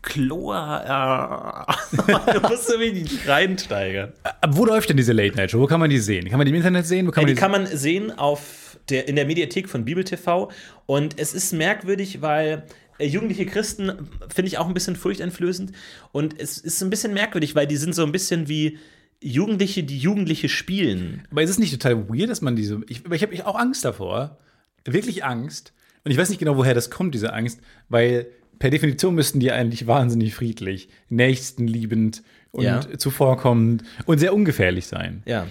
Chlor. Äh, du musst so wenig reinsteigern. Aber wo läuft denn diese Late-Night-Show? Wo kann man die sehen? Kann man die im Internet sehen? Wo kann Ja, man die kann man sehen auf der, in der Mediathek von Bibel TV. Und es ist merkwürdig, weil äh, jugendliche Christen finde ich auch ein bisschen furchteinflößend. Und es ist ein bisschen merkwürdig, weil die sind so ein bisschen wie Jugendliche, die Jugendliche spielen. Aber ist es nicht total weird, dass man diese. Ich, aber ich habe ich auch Angst davor. Wirklich Angst. Und ich weiß nicht genau, woher das kommt, diese Angst, weil per Definition müssten die eigentlich wahnsinnig friedlich, nächstenliebend und Ja. zuvorkommend und sehr ungefährlich sein. Ja.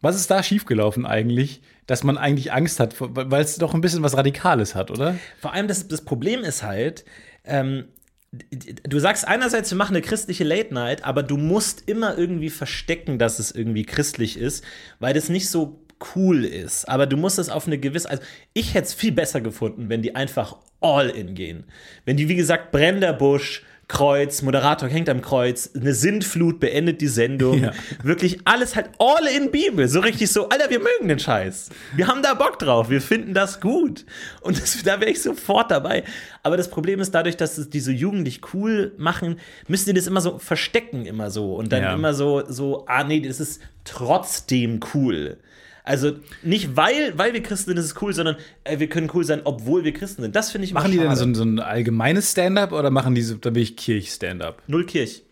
Was ist da schiefgelaufen eigentlich, dass man eigentlich Angst hat, weil es doch ein bisschen was Radikales hat, oder? Vor allem das, das Problem ist halt, ähm, du sagst einerseits, wir machen eine christliche Late Night, aber du musst immer irgendwie verstecken, dass es irgendwie christlich ist, weil das nicht so cool ist. Aber du musst es auf eine gewisse, also ich hätte es viel besser gefunden, wenn die einfach all in gehen. Wenn die, wie gesagt, brennender Busch, Kreuz, Moderator hängt am Kreuz, eine Sintflut beendet die Sendung. Ja. Wirklich alles halt all in Bibel. So richtig so, Alter, wir mögen den Scheiß. Wir haben da Bock drauf. Wir finden das gut. Und das, da wäre ich sofort dabei. Aber das Problem ist, dadurch, dass es die so jugendlich cool machen, müssen die das immer so verstecken, immer so. Und dann Ja. immer so, so, ah nee, das ist trotzdem cool. Also nicht weil, weil wir Christen sind, ist es cool, sondern äh, wir können cool sein, obwohl wir Christen sind. Das finde ich Machen die denn so ein, so ein allgemeines Stand-up oder machen die so, da bin ich Kirch-Stand-up? Null Kirch.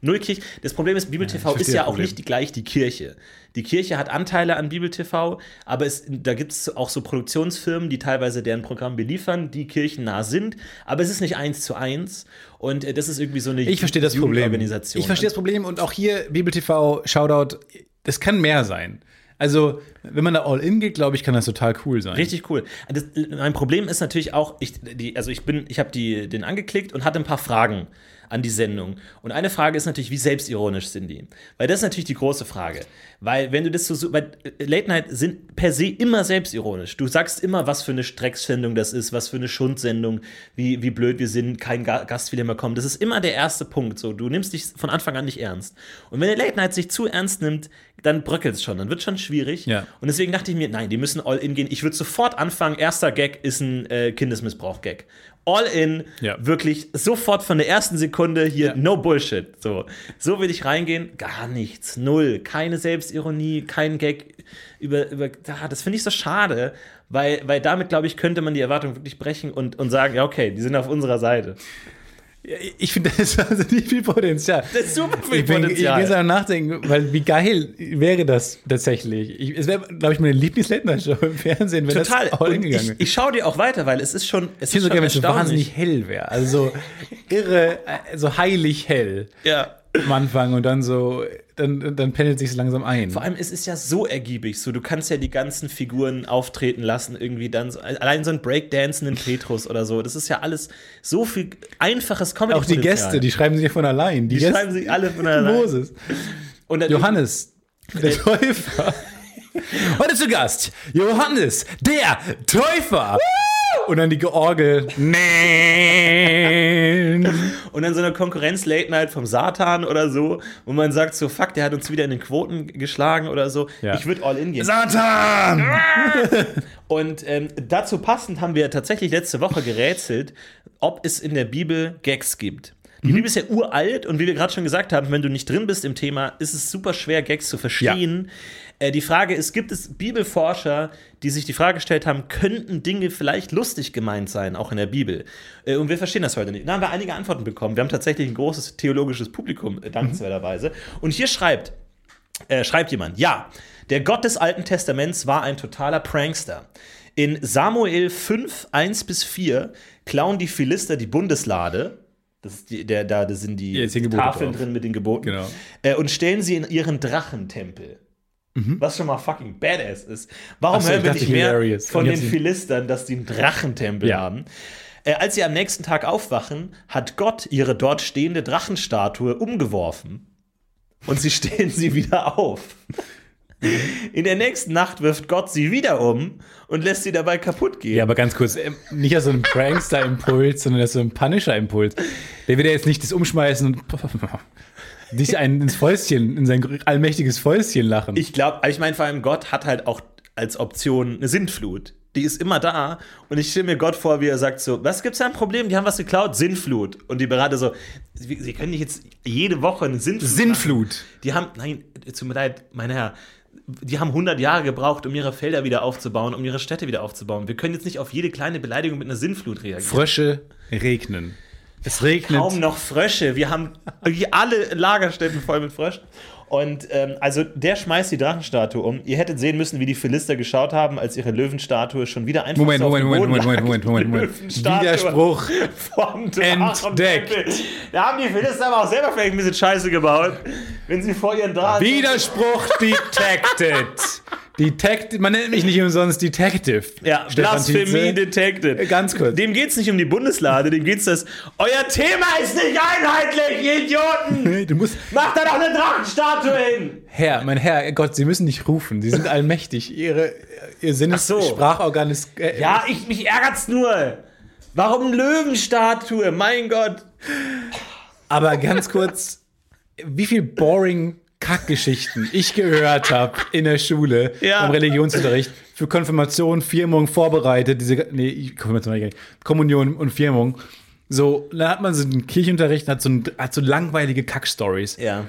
Null Kirch. Das Problem ist, Bibel TV verstehe ist ja auch nicht die, gleich die Kirche. Die Kirche hat Anteile an Bibel TV, aber es, da gibt es auch so Produktionsfirmen, die teilweise deren Programm beliefern, die kirchennah sind. Aber es ist nicht eins zu eins. Und äh, das ist irgendwie so eine Ich verstehe das Problem. Ich verstehe das Problem und auch hier Bibel TV, Shoutout, das kann mehr sein. Also, wenn man da all in geht, glaube ich, kann das total cool sein. Richtig cool. Das, mein Problem ist natürlich auch, ich, die, also ich bin, ich habe den angeklickt und hatte ein paar Fragen an die Sendung. Und eine Frage ist natürlich, wie selbstironisch sind die? Weil das ist natürlich die große Frage. Weil wenn du das so, weil äh, Late Night sind per se immer selbstironisch. Du sagst immer, was für eine Strecksendung das ist, was für eine Schundsendung, wie, wie blöd wir sind, kein Ga Gast will immer kommen. Das ist immer der erste Punkt. So, du nimmst dich von Anfang an nicht ernst. Und wenn der Late Night sich zu ernst nimmt, dann bröckelt es schon, dann wird schon schwierig. Ja. Und deswegen dachte ich mir, nein, die müssen all in gehen. Ich würde sofort anfangen. Erster Gag ist ein äh, Kindesmissbrauch-Gag. All in, Ja. wirklich sofort von der ersten Sekunde hier, Ja. no Bullshit. So, so will ich reingehen. Gar nichts, null. Keine Selbstironie, kein Gag über, über ah, das finde ich so schade, weil, weil damit, glaube ich, könnte man die Erwartung wirklich brechen und, und sagen, ja, okay, die sind auf unserer Seite. Ich finde, das ist wahnsinnig viel Potenzial. Das ist super viel Ich bin, ich Potenzial. bin so am Nachdenken, weil wie geil wäre das tatsächlich? Ich, es wäre, glaube ich, meine Lieblings-Late-Night-Show im Fernsehen, wenn Total. das all in Und gegangen ich, ich schaue dir auch weiter, weil es ist schon. Es Ich finde ist so schon gerne, wenn es wahnsinnig hell wäre. Also so irre, äh, so heilig hell Ja. am Anfang und dann so, dann, dann pendelt sich langsam ein. Vor allem, es ist ja so ergiebig. So, du kannst ja die ganzen Figuren auftreten lassen, irgendwie dann so, allein so ein Breakdancenden Petrus oder so. Das ist ja alles so viel einfaches comedy Auch die Gäste, die schreiben sich ja von allein. Die, Die Gäste, schreiben sich alle von allein. Moses. Und Johannes, der Täufer. Heute zu Gast, Johannes, der Täufer. Und dann die Georgel. Nein. Und dann so eine Konkurrenz-Late-Night vom Satan oder so, wo man sagt so, fuck, der hat uns wieder in den Quoten geschlagen oder so. Ja. Ich würde all in gehen. Satan! Und ähm, dazu passend haben wir tatsächlich letzte Woche gerätselt, ob es in der Bibel Gags gibt. Die Bibel ist ja uralt und wie wir gerade schon gesagt haben, wenn du nicht drin bist im Thema, ist es super schwer, Gags zu verstehen. Äh, die Frage ist, gibt es Bibelforscher, die sich die Frage gestellt haben, könnten Dinge vielleicht lustig gemeint sein, auch in der Bibel? Äh, und wir verstehen das heute nicht. Da haben wir einige Antworten bekommen. Wir haben tatsächlich ein großes theologisches Publikum, äh, dankenswerterweise. Und hier schreibt, äh, schreibt jemand, ja, der Gott des Alten Testaments war ein totaler Prankster. In Samuel 5, 1 bis 4 klauen die Philister die Bundeslade. Das ist die, der, da das sind die Ja, Tafeln drin mit den Geboten. Genau. Äh, und stellen sie in ihren Drachentempel. Was schon mal fucking badass ist. Warum so, hören wir nicht mehr hilarious. von den Philistern, dass die einen Drachentempel Ja. haben? Äh, als sie am nächsten Tag aufwachen, hat Gott ihre dort stehende Drachenstatue umgeworfen. Und sie stehen sie wieder auf. In der nächsten Nacht wirft Gott sie wieder um und lässt sie dabei kaputt gehen. Ja, aber ganz kurz, ähm, nicht als so ein Prankster-Impuls, sondern als so ein Punisher-Impuls. Der wird ja jetzt nicht das umschmeißen und dich ein ins Fäustchen, in sein allmächtiges Fäustchen lachen. Ich glaube, ich meine, vor allem Gott hat halt auch als Option eine Sintflut. Die ist immer da. Und ich stelle mir Gott vor, wie er sagt so, was gibt's da ein Problem? Die haben was geklaut, Sintflut. Und die Berater so, sie können nicht jetzt jede Woche eine Sintflut machen. Sinnflut. Die haben, nein, tut mir leid, mein Herr, die haben 100 Jahre gebraucht, um ihre Felder wieder aufzubauen, um ihre Städte wieder aufzubauen. Wir können jetzt nicht auf jede kleine Beleidigung mit einer Sinnflut reagieren. Frösche regnen. Es regnet. kaum noch Frösche. Wir haben alle Lagerstätten voll mit Fröschen. Und ähm, also der schmeißt die Drachenstatue um. Ihr hättet sehen müssen, wie die Philister geschaut haben, als ihre Löwenstatue schon wieder einfach Moment, so Moment, Moment, Boden Moment. Moment, Moment, Moment, Moment. Löwenstatue Widerspruch. vom Entdeckt. Da haben die Philister aber auch selber vielleicht ein bisschen Scheiße gebaut, wenn sie vor ihren Drachen. Widerspruch detected. Detected, man nennt mich nicht umsonst Detective. Ja, Stefan Blasphemie Tietze. detected. Ganz kurz. Dem geht es nicht um die Bundeslade, dem geht es, dass euer Thema ist nicht einheitlich, ihr Idioten! Du musst, Macht da doch eine Drachenstatue hin! Herr, mein Herr, Gott, Sie müssen nicht rufen. Sie sind allmächtig. Ihre, Ihr Sinnes so. Sprachorgan ist. Äh, Ja, ich, mich ärgert's nur. Warum eine Löwenstatue? Mein Gott. Aber ganz kurz, wie viel boring Kackgeschichten ich gehört habe in der Schule Ja. im Religionsunterricht für Konfirmation, Firmung vorbereitet, diese nee, Konfirmation Kommunion und Firmung. So, dann hat man so einen Kirchenunterricht, hat so, ein, hat so langweilige Kackstories. Ja.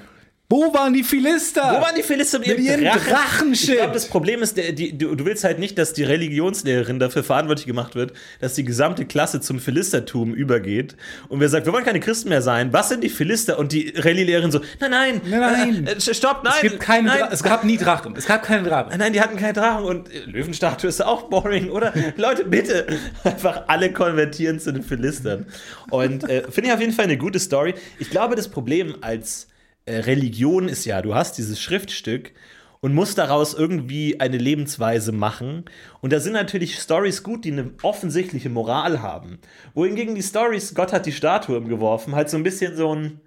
Wo waren die Philister? Wo waren die Philister mit Mit ihrem Drachen? Drachenshit? Ich glaube, das Problem ist, der, die, du, du willst halt nicht, dass die Religionslehrerin dafür verantwortlich gemacht wird, dass die gesamte Klasse zum Philistertum übergeht. Und wer sagt, wir wollen keine Christen mehr sein, was sind die Philister? Und die Rallye-Lehrerin so, nein, nein, Nein, nein. äh, äh, stopp, nein. es, gibt keine nein. Es gab nie Drachen. Es gab keine Drachen. Nein, die hatten keine Drachen und äh, Löwenstatue ist auch boring, oder? Leute, bitte einfach alle konvertieren zu den Philistern. Und äh, finde ich auf jeden Fall eine gute Story. Ich glaube, das Problem als Religion ist ja, du hast dieses Schriftstück und musst daraus irgendwie eine Lebensweise machen. Und da sind natürlich Stories gut, die eine offensichtliche Moral haben. Wohingegen die Stories, Gott hat die Statue umgeworfen, halt so ein bisschen so ein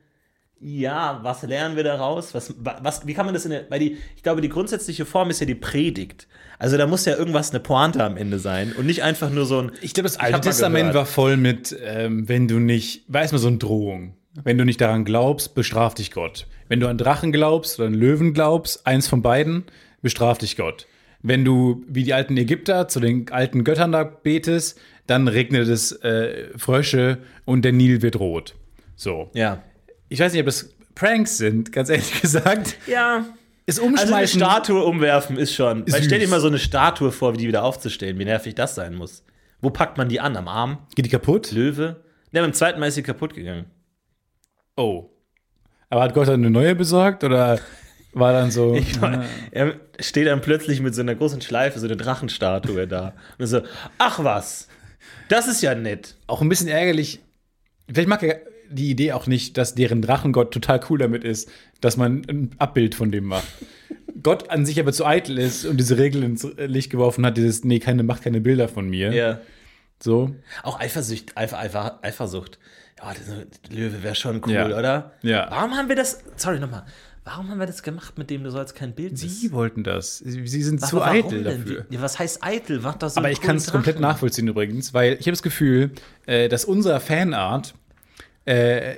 ja, was lernen wir daraus? Was, wa- was, wie kann man das in der, weil die, ich glaube, die grundsätzliche Form ist ja die Predigt. Also da muss ja irgendwas eine Pointe am Ende sein und nicht einfach nur so ein. Ich glaube, das Alte Testament war voll mit, ähm, wenn du nicht, weiß man, so eine Drohung. Wenn du nicht daran glaubst, bestraft dich Gott. Wenn du an Drachen glaubst oder an Löwen glaubst, eins von beiden, bestraft dich Gott. Wenn du wie die alten Ägypter zu den alten Göttern da betest, dann regnet es äh, Frösche und der Nil wird rot. So. Ja. Ich weiß nicht, ob das Pranks sind, ganz ehrlich gesagt. Ja. Ist Also eine umschmeißen. Statue umwerfen ist schon. Weil Süß. stell dir mal so eine Statue vor, wie die wieder aufzustellen, wie nervig das sein muss. Wo packt man die an? Am Arm? Geht die kaputt? Löwe? Ja, beim zweiten Mal ist sie kaputt gegangen. Oh. Aber hat Gott dann eine neue besorgt oder war dann so. Er steht dann plötzlich mit so einer großen Schleife, so eine Drachenstatue da. Und so, ach was, das ist ja nett. auch ein bisschen ärgerlich. Vielleicht mag er die Idee auch nicht, dass deren Drachengott total cool damit ist, dass man ein Abbild von dem macht. Gott an sich aber zu eitel ist und diese Regel ins Licht geworfen hat, dieses, nee, keine, macht keine Bilder von mir. Ja. So. Auch Eifersucht, Eifer, Eifer, Eifersucht. Ja, das Löwe wäre schon cool, Ja. oder? Ja. Warum haben wir das, sorry nochmal, warum haben wir das gemacht mit dem, du sollst kein Bild Sie wollten das. Sie, sind Aber zu eitel denn? dafür. Wie- was heißt eitel? Macht doch so Aber ich kann es komplett nachvollziehen übrigens, weil ich habe das Gefühl, äh, dass unsere Fanart äh,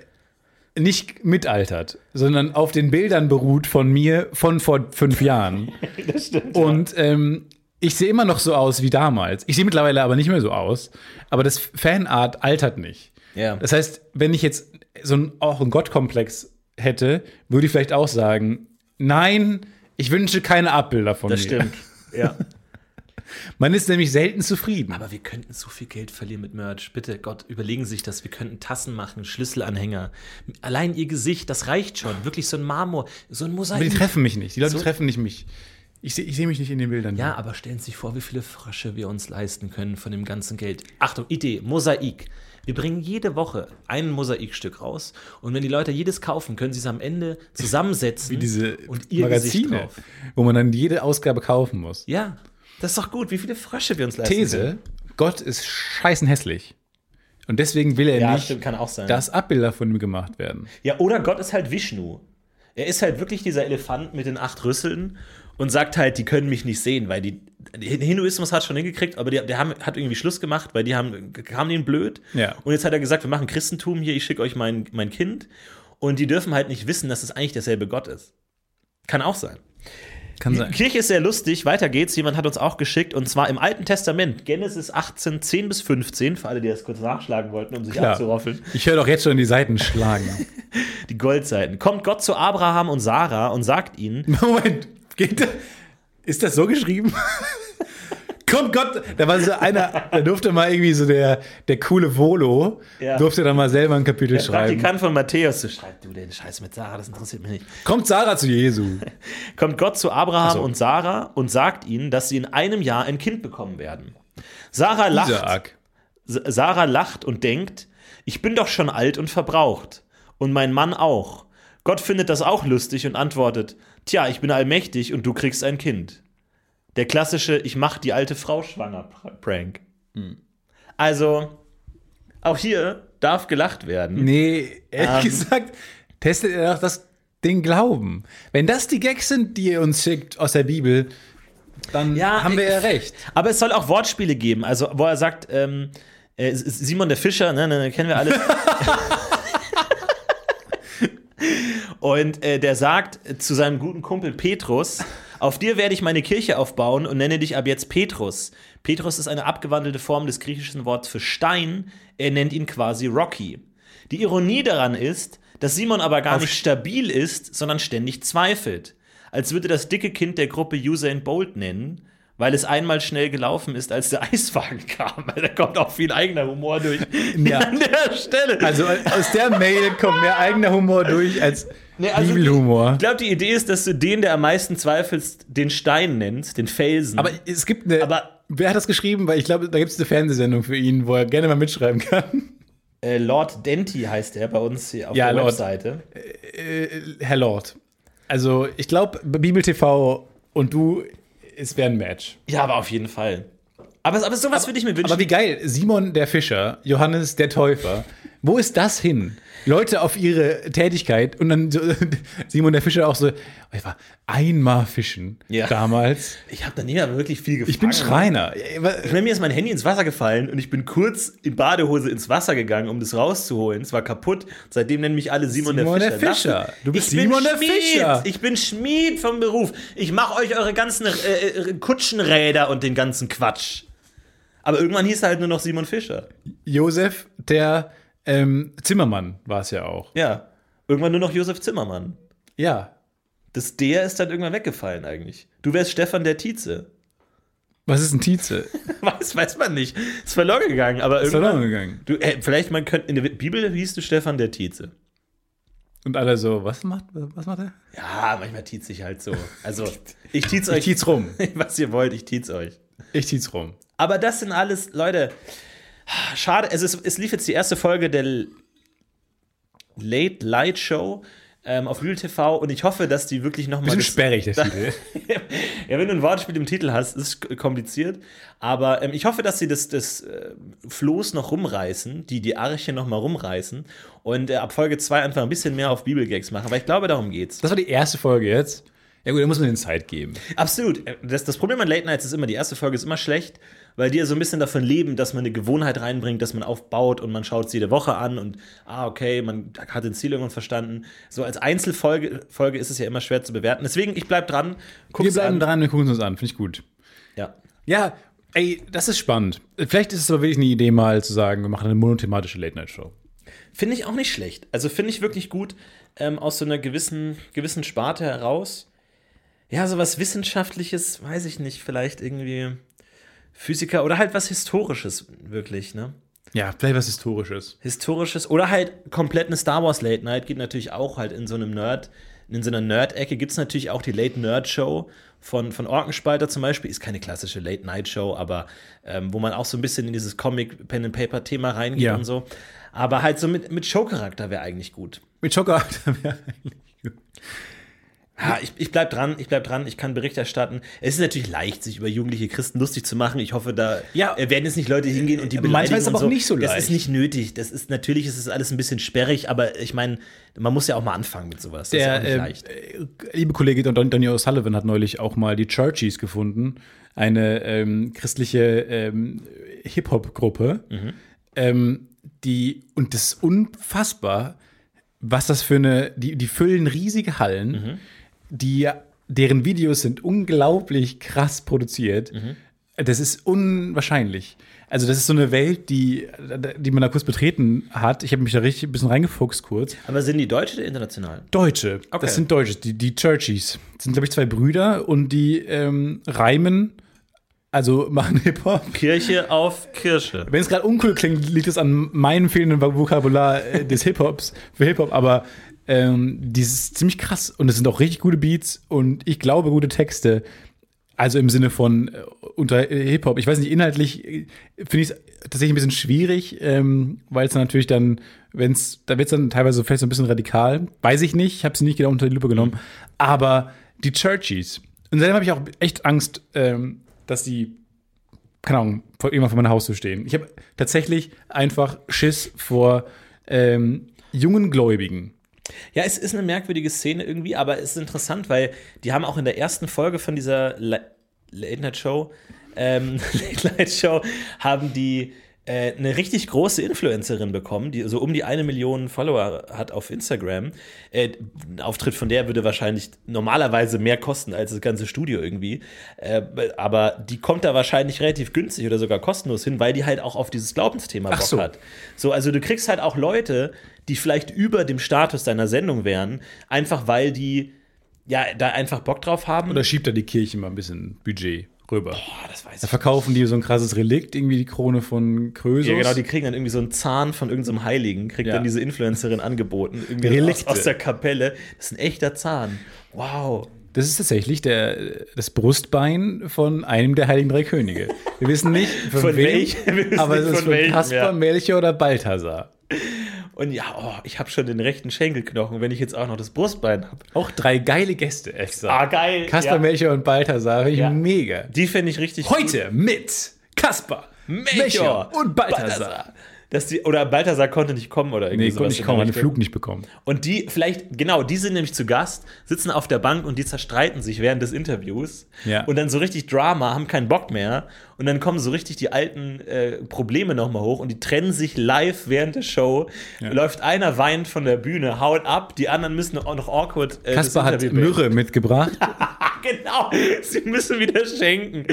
nicht mitaltert, sondern auf den Bildern beruht von mir von vor fünf Jahren. Das stimmt. Und ähm, ich sehe immer noch so aus wie damals. Ich sehe mittlerweile aber nicht mehr so aus. Aber das Fanart altert nicht. Ja. Das heißt, wenn ich jetzt so ein, auch einen Gottkomplex hätte, würde ich vielleicht auch sagen, nein, ich wünsche keine Abbilder von Das mir. stimmt. Ja. Man ist nämlich selten zufrieden. Aber wir könnten so viel Geld verlieren mit Merch. Bitte, Gott, überlegen Sie sich das. Wir könnten Tassen machen, Schlüsselanhänger. Allein Ihr Gesicht, das reicht schon. Wirklich so ein Marmor, so ein Aber die Mosaik. treffen mich nicht. Die Leute So- treffen nicht mich. Ich sehe seh mich nicht in den Bildern. Ja, aber stellen Sie sich vor, wie viele Frösche wir uns leisten können von dem ganzen Geld. Achtung, Idee, Mosaik. Wir bringen jede Woche ein Mosaikstück raus und wenn die Leute jedes kaufen, können sie es am Ende zusammensetzen Wie diese und ihr Magazine, drauf. wo man dann jede Ausgabe kaufen muss. Ja, das ist doch gut, wie viele Frösche wir uns leisten These: können. Gott ist scheißen hässlich. Und deswegen will er Ja, nicht, stimmt, dass Abbilder von ihm gemacht werden. Ja, oder Gott ist halt Vishnu. Er ist halt wirklich dieser Elefant mit den acht Rüsseln und sagt halt, die können mich nicht sehen, weil die Hinduismus hat schon hingekriegt, aber der, der haben, hat irgendwie Schluss gemacht, weil die haben kamen denen blöd. Ja. Und jetzt hat er gesagt, wir machen Christentum hier, ich schicke euch mein, mein Kind. Und die dürfen halt nicht wissen, dass es eigentlich derselbe Gott ist. Kann auch sein. Kann Die sein. Kirche ist sehr lustig. Weiter geht's. Jemand hat uns auch geschickt. Und zwar im Alten Testament. Genesis 18, 10 bis 15. Für alle, die das kurz nachschlagen wollten, um sich Klar. abzuroffeln. Ich höre doch jetzt schon die Seiten schlagen. Die Goldseiten. Kommt Gott zu Abraham und Sarah und sagt ihnen, Moment, geht das? Ist das so geschrieben? Kommt Gott, da war so einer, da durfte mal irgendwie so der, der coole Volo, Ja. durfte da mal selber ein Kapitel der schreiben. Praktikant von Matthäus, du schreibst du den Scheiß mit Sarah, das interessiert mich nicht. Kommt Sarah zu Jesu. Kommt Gott zu Abraham so. und Sarah und sagt ihnen, dass sie in einem Jahr ein Kind bekommen werden. Sarah lacht, Isaak. S- Sarah lacht und denkt, ich bin doch schon alt und verbraucht. Und mein Mann auch. Gott findet das auch lustig und antwortet, tja, ich bin allmächtig und du kriegst ein Kind. Der klassische, ich mach die alte Frau schwanger Pr- Prank. Also, auch hier darf gelacht werden. Nee, ehrlich Ähm. gesagt, testet ihr doch das, den Glauben. Wenn das die Gags sind, die ihr uns schickt aus der Bibel, dann Ja, haben wir ja recht. Aber es soll auch Wortspiele geben, also wo er sagt, ähm, äh, Simon der Fischer, ne, ne, kennen wir alle. Und äh, der sagt zu seinem guten Kumpel Petrus, auf dir werde ich meine Kirche aufbauen und nenne dich ab jetzt Petrus. Petrus ist eine abgewandelte Form des griechischen Wortes für Stein. Er nennt ihn quasi Rocky. Die Ironie daran ist, dass Simon aber gar Auf nicht stabil ist, sondern ständig zweifelt. Als würde das dicke Kind der Gruppe Usain Bolt nennen, weil es einmal schnell gelaufen ist, als der Eiswagen kam. Da kommt auch viel eigener Humor durch Ja. an der Stelle. Also aus der Mail kommt mehr eigener Humor durch als Nee, also Bibelhumor. Ich glaube, die Idee ist, dass du den, der am meisten zweifelst, den Stein nennst, den Felsen. Aber es gibt eine. Aber- wer hat das geschrieben? Weil ich glaube, da gibt es eine Fernsehsendung für ihn, wo er gerne mal mitschreiben kann. äh, Lord Denti heißt er bei uns hier auf Ja, der Lord. Webseite. Äh, Herr Lord. Also, ich glaube, Bibel TV und du, es wäre ein Match. Ja, aber auf jeden Fall. Aber, aber sowas würde ich mir wünschen. Aber wie geil, Simon der Fischer, Johannes der Täufer. Wo ist das hin? Leute auf ihre Tätigkeit und dann so, Simon der Fischer auch so, ich war einmal fischen Ja. damals. ich habe da nie mehr wirklich viel gefangen. Ich bin Schreiner. Ich meine, mir ist mein Handy ins Wasser gefallen und ich bin kurz in Badehose ins Wasser gegangen, um das rauszuholen. Es war kaputt. Seitdem nennen mich alle Simon, Simon der der Fischer. Fischer. Lass- Du bist Simon der Schmied. Fischer. Ich bin Schmied vom Beruf. Ich mache euch eure ganzen äh, äh, Kutschenräder und den ganzen Quatsch. Aber irgendwann hieß er halt nur noch Simon Fischer. Josef der ähm, Zimmermann war es ja auch. Ja. Irgendwann nur noch Josef Zimmermann. Ja. Das der ist dann irgendwann weggefallen eigentlich. Du wärst Stefan der Tietze. Was ist ein Tietze? Weiß, weiß man nicht. Ist verloren gegangen, aber Ist irgendwann. verloren gegangen. Du, äh, vielleicht man könnte in der Bibel hieß du Stefan der Tietze. Und alle so, was macht, was macht er? Ja, manchmal tietz ich halt so. Also, ich tietz Ich euch, tietz rum. was ihr wollt, ich tietz euch. Ich tietz rum. Aber das sind alles, Leute, schade, es, ist, es lief jetzt die erste Folge der Late Light Show ähm, auf Real TV und ich hoffe, dass die wirklich nochmal. Bisschen sperrig, der Titel. ja, wenn du ein Wortspiel im Titel hast, ist es kompliziert. Aber ähm, ich hoffe, dass sie das, das äh, Floß noch rumreißen, die die Arche noch mal rumreißen und äh, ab Folge 2 einfach ein bisschen mehr auf Bibelgags machen. Weil ich glaube, darum geht's. Das war die erste Folge jetzt. Ja gut, da muss man den Zeit geben. Absolut. Das, das Problem an Late Nights ist immer, die erste Folge ist immer schlecht, weil die ja so ein bisschen davon leben, dass man eine Gewohnheit reinbringt, dass man aufbaut und man schaut es jede Woche an und ah, okay, man hat den Ziel irgendwann verstanden. So als Einzelfolge Folge ist es ja immer schwer zu bewerten. Deswegen, ich bleib dran. Wir bleiben an. dran, wir gucken es uns an. Finde ich gut. Ja. Ja, Ey, das ist spannend. Vielleicht ist es aber wirklich eine Idee, mal zu sagen, wir machen eine monothematische Late-Night-Show. Finde ich auch nicht schlecht. Also finde ich wirklich gut ähm, aus so einer gewissen, gewissen Sparte heraus. Ja, so was Wissenschaftliches, weiß ich nicht, vielleicht irgendwie Physiker oder halt was Historisches, wirklich, ne? Ja, vielleicht was Historisches. Historisches oder halt komplett eine Star Wars Late Night geht natürlich auch halt in so einem Nerd, in so einer Nerd-Ecke gibt es natürlich auch die Late Nerd Show von, von Orkenspalter zum Beispiel. Ist keine klassische Late Night Show, aber ähm, wo man auch so ein bisschen in dieses Comic Pen and Paper Thema reingeht Ja. und so. Aber halt so mit, mit Showcharakter wäre eigentlich gut. Mit Schokolade wäre eigentlich gut. Ja, ich, ich bleib dran, ich bleib dran, ich kann Bericht erstatten. Es ist natürlich leicht, sich über jugendliche Christen lustig zu machen. Ich hoffe, da Ja. äh, werden jetzt nicht Leute hingehen und die Manchmal beleidigen ist es aber und auch nicht so Das leicht. ist nicht nötig. Das ist natürlich ist es alles ein bisschen sperrig, aber ich meine, man muss ja auch mal anfangen mit sowas. Das ist ja Der nicht äh, leicht. äh, liebe Kollege Don Donny O'Sullivan hat neulich auch mal die Churchies gefunden, eine ähm, christliche ähm, Hip-Hop-Gruppe, Mhm. ähm, die, und das ist unfassbar, was das für eine, die, die füllen riesige Hallen, Mhm. Die, deren Videos sind unglaublich krass produziert. Mhm. Das ist unwahrscheinlich. Also, das ist so eine Welt, die, die man da kurz betreten hat. Ich habe mich da richtig ein bisschen reingefuchst kurz. Aber sind die deutsche oder international? Deutsche. Okay. Das sind Deutsche, die, die Churchies. Das sind, glaube ich, zwei Brüder und die ähm, reimen, also machen Hip-Hop. Kirche auf Kirsche. Wenn es gerade uncool klingt, liegt es an meinem fehlenden Vokabular äh, des Hip-Hops für Hip-Hop, aber ähm, die ist ziemlich krass und es sind auch richtig gute Beats und ich glaube gute Texte. Also im Sinne von äh, unter äh, Hip-Hop. Ich weiß nicht, inhaltlich äh, finde ich es tatsächlich ein bisschen schwierig, ähm, weil es natürlich dann, wenn es, da wird es dann teilweise vielleicht so ein bisschen radikal. Weiß ich nicht, ich habe sie nicht genau unter die Lupe genommen. Aber die Churchies. Und seitdem habe ich auch echt Angst, ähm, dass die, keine Ahnung, vor, irgendwann vor meiner Haustür stehen. Ich habe tatsächlich einfach Schiss vor ähm, jungen Gläubigen. Ja, es ist eine merkwürdige Szene irgendwie, aber es ist interessant, weil die haben auch in der ersten Folge von dieser La- Late Night Show, ähm, Late Night Show, haben die äh, eine richtig große Influencerin bekommen, die so um die eine Million Follower hat auf Instagram. Äh, ein Auftritt von der würde wahrscheinlich normalerweise mehr kosten als das ganze Studio irgendwie. Äh, aber die kommt da wahrscheinlich relativ günstig oder sogar kostenlos hin, weil die halt auch auf dieses Glaubensthema Bock so. hat. So, also du kriegst halt auch Leute, die vielleicht über dem Status deiner Sendung wären, einfach weil die ja da einfach Bock drauf haben. Oder schiebt da die Kirche mal ein bisschen Budget rüber? Boah, das weiß Da ich. verkaufen die so ein krasses Relikt, irgendwie die Krone von Krösus. Ja, genau, die kriegen dann irgendwie so einen Zahn von irgendeinem Heiligen, kriegt Ja. dann diese Influencerin angeboten, irgendwie aus, Relikte. aus der Kapelle. Das ist ein echter Zahn. Wow. das ist tatsächlich der, das Brustbein von einem der Heiligen Drei Könige. Wir wissen nicht, von, Von wem, welch- aber es ist von von Kaspar, ja. Melchior oder Balthasar. Und ja, oh, ich habe schon den rechten Schenkelknochen, wenn ich jetzt auch noch das Brustbein habe. Auch drei geile Gäste, extra. Ah, geil. Kaspar, ja. Melchior und Balthasar, finde ich Ja. mega. Die finde ich richtig gut. Heute mit Kaspar, Melchior und Balthasar. Dass die, oder Balthasar konnte nicht kommen oder irgendwie Nee, sowas konnte der einen Richtung. Flug nicht bekommen. Und die, vielleicht, genau, die sind nämlich zu Gast, sitzen auf der Bank und die zerstreiten sich während des Interviews. Ja. Und dann so richtig Drama, haben keinen Bock mehr. Und dann kommen so richtig die alten äh, Probleme nochmal hoch und die trennen sich live während der Show. Läuft einer weint von der Bühne, haut ab, die anderen müssen auch noch awkward. Äh, das Kaspar hat Myrrhe mitgebracht. genau, sie müssen wieder schenken.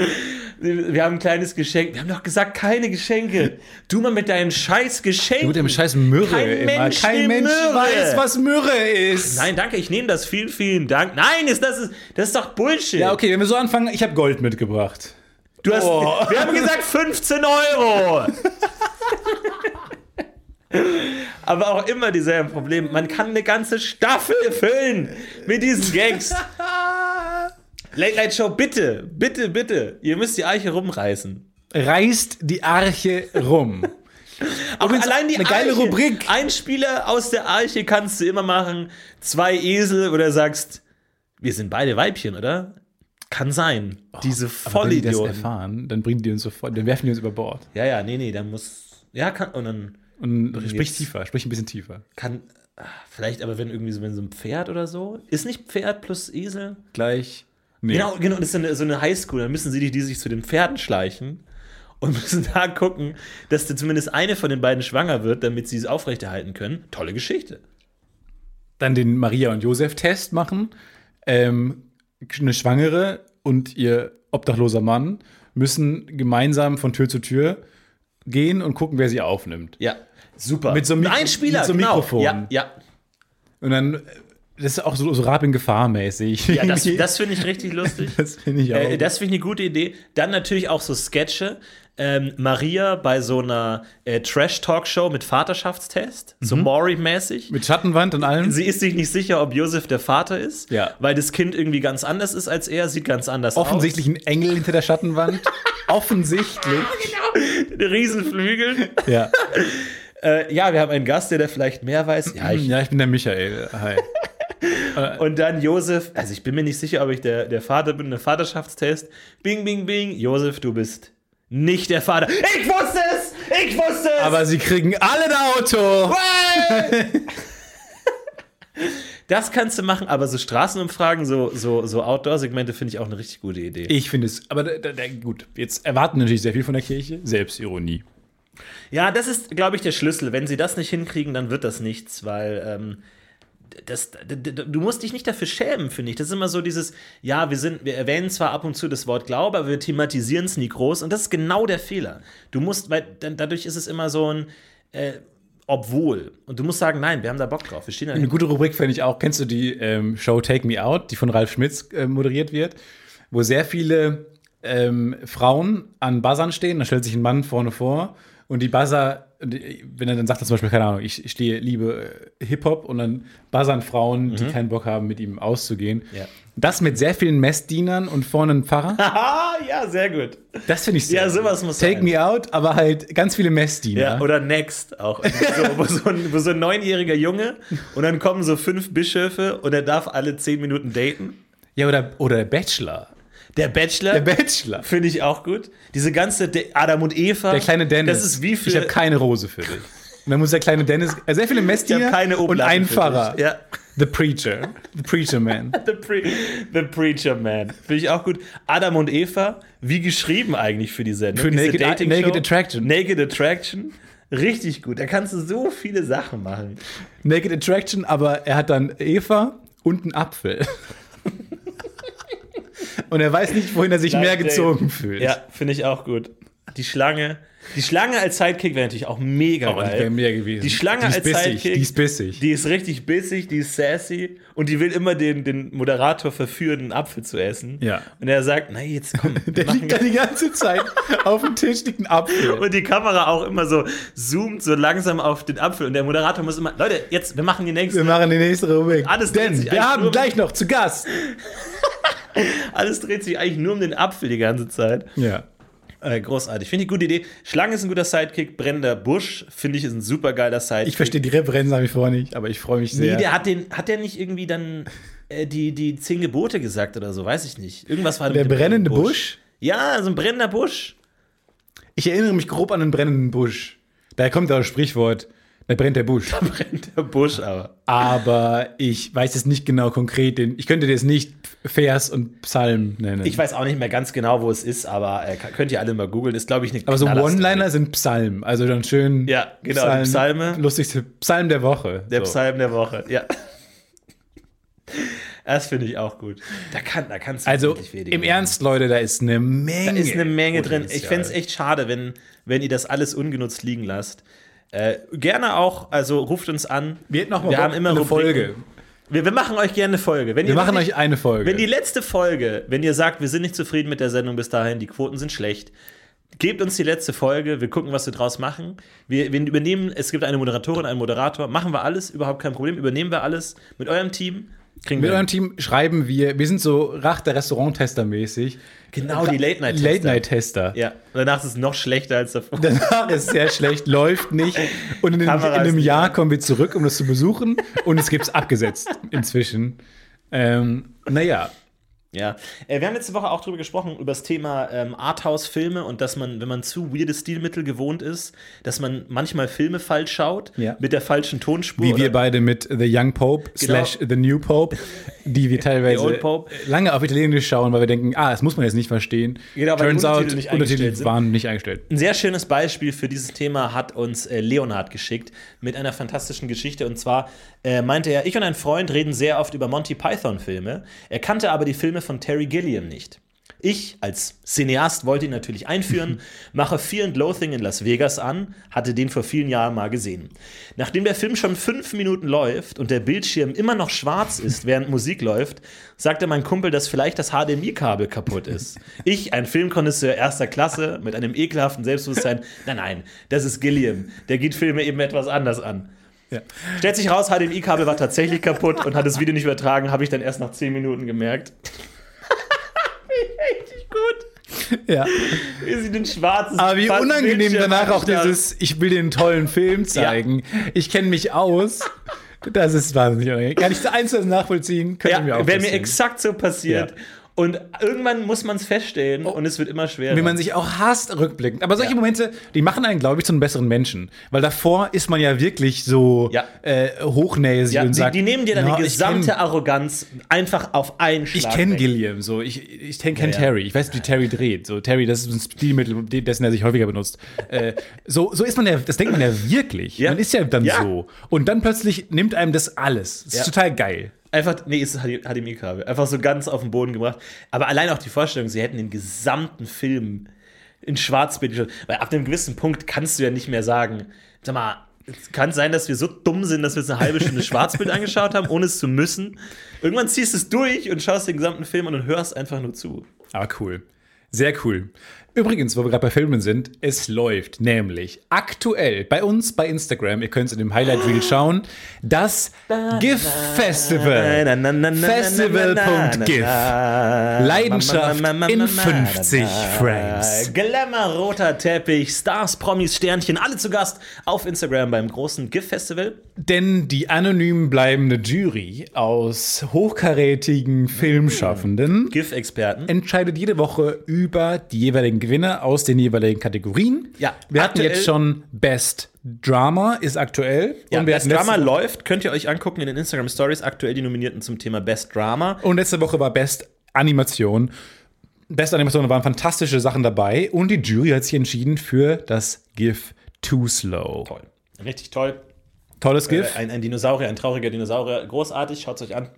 Wir haben ein kleines Geschenk. Wir haben doch gesagt, keine Geschenke. Du mal mit deinen scheiß Geschenken. Du mit dem scheiß Myrrhe Kein immer. Mensch Kein Mensch Myrrhe. weiß, was Myrrhe ist. Nein, danke, ich nehme das. Vielen, vielen Dank. Nein, ist das, ist, das ist doch Bullshit. Ja, okay, wenn wir so anfangen, ich habe Gold mitgebracht. Du hast, Oh. Wir haben gesagt 15 Euro. Aber auch immer dieselben Probleme. Man kann eine ganze Staffel füllen mit diesen Gags. Late Night Show, bitte, bitte, bitte. Ihr müsst die Eiche rumreißen. Reißt die Arche rum. Auch Übrigens allein die eine geile Arche. Rubrik. Ein Spieler aus der Arche kannst du immer machen. Zwei Esel oder sagst, wir sind beide Weibchen, oder? Kann sein. Diese Oh, Aber wenn die das Vollidioten. erfahren, dann bringen die uns sofort, dann werfen die uns über Bord. Ja, ja, nee, nee, dann muss. Ja, kann. Und dann Und sprich tiefer, sprich ein bisschen tiefer. kann. ah, Vielleicht aber, wenn irgendwie so, wenn so ein Pferd oder so. Ist nicht Pferd plus Esel? Gleich. Nee. Genau, genau, das ist so eine, so eine Highschool. Dann müssen sie die, die sich zu den Pferden schleichen und müssen da gucken, dass da zumindest eine von den beiden schwanger wird, damit sie es aufrechterhalten können. Tolle Geschichte. Dann den Maria und Josef-Test machen. Ähm, eine Schwangere und ihr obdachloser Mann müssen gemeinsam von Tür zu Tür gehen und gucken, wer sie aufnimmt. Ja, super. Mit so einem Mikro- Ein Spieler, mit so einem genau. Mikrofon. Ja, ja. Und dann, das ist auch so, so Rab in Gefahr mäßig. ja das, das finde ich richtig lustig. Das finde ich auch. Äh, das finde ich eine gute Idee. Dann natürlich auch so Sketche. Ähm, Maria bei so einer äh, Trash-Talk-Show mit Vaterschaftstest, so Maury-mäßig. mit Schattenwand und allem. Sie ist sich nicht sicher, ob Josef der Vater ist, Ja. weil das Kind irgendwie ganz anders ist als er, sieht ganz anders Offensichtlich ein Engel hinter der Schattenwand. Offensichtlich. aus. Riesenflügel. Ja. Äh, ja, wir haben einen Gast, der da vielleicht mehr weiß. Ja, ich, ja, ich bin der Michael. Hi. Und dann Josef, also ich bin mir nicht sicher, ob ich der, der Vater bin, der Vaterschaftstest. Bing, bing, bing. Josef, du bist nicht der Vater. Ich wusste es! Ich wusste es! Aber sie kriegen alle ein Auto. Das kannst du machen, aber so Straßenumfragen, so, so, so Outdoor-Segmente finde ich auch eine richtig gute Idee. Ich finde es, aber da, da, da, gut, jetzt erwarten natürlich sehr viel von der Kirche. Selbstironie. Ja, das ist, glaube ich, der Schlüssel. Wenn sie das nicht hinkriegen, dann wird das nichts, weil ähm, das, du musst dich nicht dafür schämen, finde ich. Das ist immer so dieses, ja, wir sind, wir erwähnen zwar ab und zu das Wort Glaube, aber wir thematisieren es nie groß und das ist genau der Fehler. Du musst, weil dann, dadurch ist es immer so ein äh, obwohl. Und du musst sagen, nein, wir haben da Bock drauf. Wir stehen da Eine gute Rubrik fände ich auch. Kennst du die ähm, Show Take Me Out, die von Ralf Schmitz äh, moderiert wird, wo sehr viele ähm, Frauen an Buzzern stehen, da stellt sich ein Mann vorne vor und die Buzzer, wenn er dann sagt, zum Beispiel, keine Ahnung, ich stehe, liebe äh, Hip-Hop und dann buzzern Frauen, die keinen Bock haben, mit ihm auszugehen. Ja. Das mit sehr vielen Messdienern und vorne ein Pfarrer, ja, sehr gut. das finde ich sehr Ja, sowas muss Take sein. Me Out, aber halt ganz viele Messdiener. Ja, oder Next auch. So, wo, so ein, wo so ein neunjähriger Junge und dann kommen so fünf Bischöfe und er darf alle zehn Minuten daten. ja oder, oder der Bachelor. Der Bachelor. Der Bachelor. Finde ich auch gut. Diese ganze De Adam und Eva. Der kleine Dennis. Das ist wie für. Ich habe keine Rose für dich. Und dann muss der kleine Dennis, äh, sehr viele ich Messdiener und ein Pfarrer. Ja. The Preacher. The Preacher Man. The, Pre The Preacher Man. Finde ich auch gut. Adam und Eva, wie geschrieben eigentlich für die Sendung. Für Naked- Dating-Show. Naked Attraction. Naked Attraction. Richtig gut. Da kannst du so viele Sachen machen. Naked Attraction, aber er hat dann Eva und einen Apfel. und er weiß nicht, wohin er sich mehr gezogen fühlt. Ja, finde ich auch gut. Die Schlange. Die Schlange als Sidekick wäre natürlich auch mega die geil. wäre mehr gewesen. Die Schlange die ist als bissig, Sidekick. Die ist bissig. Die ist richtig bissig, die ist sassy und die will immer den, den Moderator verführen, einen Apfel zu essen. Ja. Und er sagt, na jetzt komm. der machen liegt da die ganze Zeit auf dem Tisch, liegt ein Apfel. und die Kamera auch immer so zoomt so langsam auf den Apfel und der Moderator muss immer, Leute, jetzt, wir machen die nächste. Wir machen die nächste Rubrik. Alles Denn wir haben gleich noch zu Gast. Alles dreht sich eigentlich nur um den Apfel die ganze Zeit. Ja. Äh, großartig. Finde ich eine gute Idee. Schlange ist ein guter Sidekick. Brennender Busch, finde ich, ist ein super geiler Sidekick. Ich verstehe die Referenz nach wie vor nicht, aber ich freue mich sehr. Nee, der hat den, hat der nicht irgendwie dann äh, die, die zehn Gebote gesagt oder so, weiß ich nicht. Irgendwas war der brennende brennenden Busch? Ja, so ein brennender Busch. Ich erinnere mich grob an einen brennenden Busch. Daher kommt das Sprichwort, da brennt der Busch. Brennt der Busch aber. Aber ich weiß jetzt nicht genau konkret. Den, ich könnte jetzt nicht Vers und Psalm nennen. Ich weiß auch nicht mehr ganz genau, wo es ist, aber äh, könnt ihr alle mal googeln. Ist, glaube ich, eine aber so. One-Liner sind Psalm. Also dann schön. Ja, genau, die Psalme. Lustigste Psalm der Woche. Der so. Psalm der Woche, ja. Das finde ich auch gut. Da, kann, da kannst du Also im machen. Ernst, Leute, da ist eine Menge. Da ist eine Menge drin. Ich fände es echt schade, wenn, wenn ihr das alles ungenutzt liegen lasst. Äh, gerne auch, also ruft uns an. Wir hätten auch mal Wir haben immer eine Rubriken. Folge. Wir, wir machen euch gerne eine Folge. Wenn Wir ihr machen wirklich- euch eine Folge. Wenn die letzte Folge, wenn ihr sagt, wir sind nicht zufrieden mit der Sendung bis dahin, die Quoten sind schlecht, gebt uns die letzte Folge, wir gucken, was wir draus machen. Wir, wir übernehmen, es gibt eine Moderatorin, einen Moderator, machen wir alles, überhaupt kein Problem, übernehmen wir alles mit eurem Team. Kriegen Mit wir eurem Team schreiben wir, wir sind so Rach der Restauranttester mäßig. Genau, die Late-Night-Tester. Late-Night-Tester. Ja, und danach ist es noch schlechter als davor. Danach ist es sehr schlecht, läuft nicht. Und in, in einem nicht Jahr an. kommen wir zurück, um das zu besuchen. Und es gibt es abgesetzt inzwischen. Ähm, naja, Ja, äh, wir haben letzte Woche auch darüber gesprochen, über das Thema ähm, Arthouse-Filme und dass man, wenn man zu weirde Stilmittel gewohnt ist, dass man manchmal Filme falsch schaut, Ja. mit der falschen Tonspur. wie wir oder- beide mit The Young Pope slash The New Pope, die wir teilweise lange auf Italienisch schauen, weil wir denken, ah, das muss man jetzt nicht verstehen. Genau, weil die Turns out, Untertitel waren nicht eingestellt. Ein sehr schönes Beispiel für dieses Thema hat uns äh, Leonhard geschickt mit einer fantastischen Geschichte. Und zwar äh, meinte er, ich und ein Freund reden sehr oft über Monty Python-Filme. Er kannte aber die Filme von Terry Gilliam nicht. Ich als Cineast wollte ihn natürlich einführen, mache Fear and Loathing in Las Vegas an, hatte den vor vielen Jahren mal gesehen. Nachdem der Film schon fünf Minuten läuft und der Bildschirm immer noch schwarz ist, während Musik läuft, sagte mein Kumpel, dass vielleicht das HDMI-Kabel kaputt ist. Ich, ein Filmkonnoisseur erster Klasse, mit einem ekelhaften Selbstbewusstsein, nein, nein, das ist Gilliam, der geht Filme eben etwas anders an. Ja. Stellt sich raus, HDMI-Kabel war tatsächlich kaputt und hat das Video nicht übertragen, habe ich dann erst nach 10 Minuten gemerkt. Richtig gut. Ja. Wie sie den schwarzen Aber wie unangenehm Bildschirm danach auch dieses, ich will dir einen tollen Film zeigen. Ich kenne mich aus. Das ist wahnsinnig unangenehm. Kann ich so eins nachvollziehen? Könnte Ja, mir auch wäre mir exakt so passiert. Und irgendwann muss man es feststellen und es wird immer schwerer. Wie man sich auch hasst, rückblickend. Aber solche Ja. Momente, die machen einen, glaube ich, zu einem besseren Menschen. Weil davor ist man ja wirklich so Ja. äh, hochnäsig ja, und die, sagt, die nehmen dir deine "Na, ich gesamte kenn- Arroganz einfach auf einen Schlag Ich kenne. Gilliam, so. Ich, ich kenne Ja. Terry. Ich weiß, wie Terry dreht. So, Terry, das ist ein Stilmittel, dessen er sich häufiger benutzt. äh, so, so ist man ja, das denkt man ja wirklich. Man ist ja dann so. Und dann plötzlich nimmt einem das alles. Das ist total geil. Einfach, nee, ist HDMI-Kabel. Einfach so ganz auf den Boden gebracht. Aber allein auch die Vorstellung, sie hätten den gesamten Film in Schwarzbild geschaut. Weil ab einem gewissen Punkt kannst du ja nicht mehr sagen, sag mal, es kann sein, dass wir so dumm sind, dass wir jetzt eine halbe Stunde Schwarzbild angeschaut haben, ohne es zu müssen. Irgendwann ziehst du es durch und schaust den gesamten Film an und hörst einfach nur zu. Aber cool. Sehr cool. Übrigens, wo wir gerade bei Filmen sind, es läuft nämlich aktuell bei uns bei Instagram, ihr könnt es in dem Highlight Reel schauen, das GIF Festival. Festival.gif. Leidenschaft in 50 Frames. Glamour, roter Teppich, Stars, Promis, Sternchen, alle zu Gast auf Instagram beim großen GIF-Festival. Denn die anonym bleibende Jury aus hochkarätigen Filmschaffenden GIF-Experten. entscheidet jede Woche über die jeweiligen Gewinner aus den jeweiligen Kategorien. Ja, wir hatten jetzt schon Best Drama ist aktuell. Ja, wir Best Drama läuft, könnt ihr euch angucken in den Instagram Stories, aktuell die Nominierten zum Thema Best Drama. und letzte Woche war Best Animation. Best Animation da waren fantastische Sachen dabei und die Jury hat sich entschieden für das GIF Too Slow. Toll. Richtig toll. Tolles GIF. Äh, Ein, ein Dinosaurier, ein trauriger Dinosaurier. Großartig, schaut es euch an.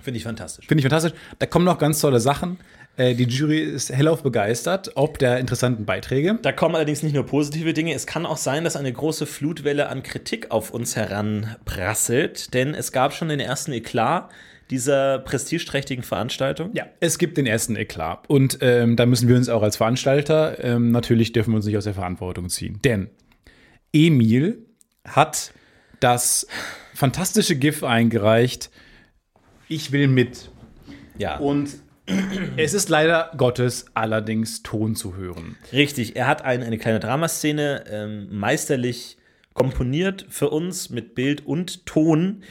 Finde ich fantastisch. Finde ich fantastisch. Da kommen noch ganz tolle Sachen. Äh, die Jury ist hellauf begeistert, ob der interessanten Beiträge. Da kommen allerdings nicht nur positive Dinge. Es kann auch sein, dass eine große Flutwelle an Kritik auf uns heranprasselt, denn es gab schon den ersten Eklat dieser prestigeträchtigen Veranstaltung. Ja, es gibt den ersten Eklat. Und ähm, da müssen wir uns auch als Veranstalter, ähm, natürlich dürfen wir uns nicht aus der Verantwortung ziehen. Denn Emil hat das fantastische GIF eingereicht. Ich will mit. Ja. Und es ist leider Gottes allerdings Ton zu hören. Richtig, er hat ein, eine kleine Dramaszene ähm, meisterlich komponiert für uns mit Bild und Ton.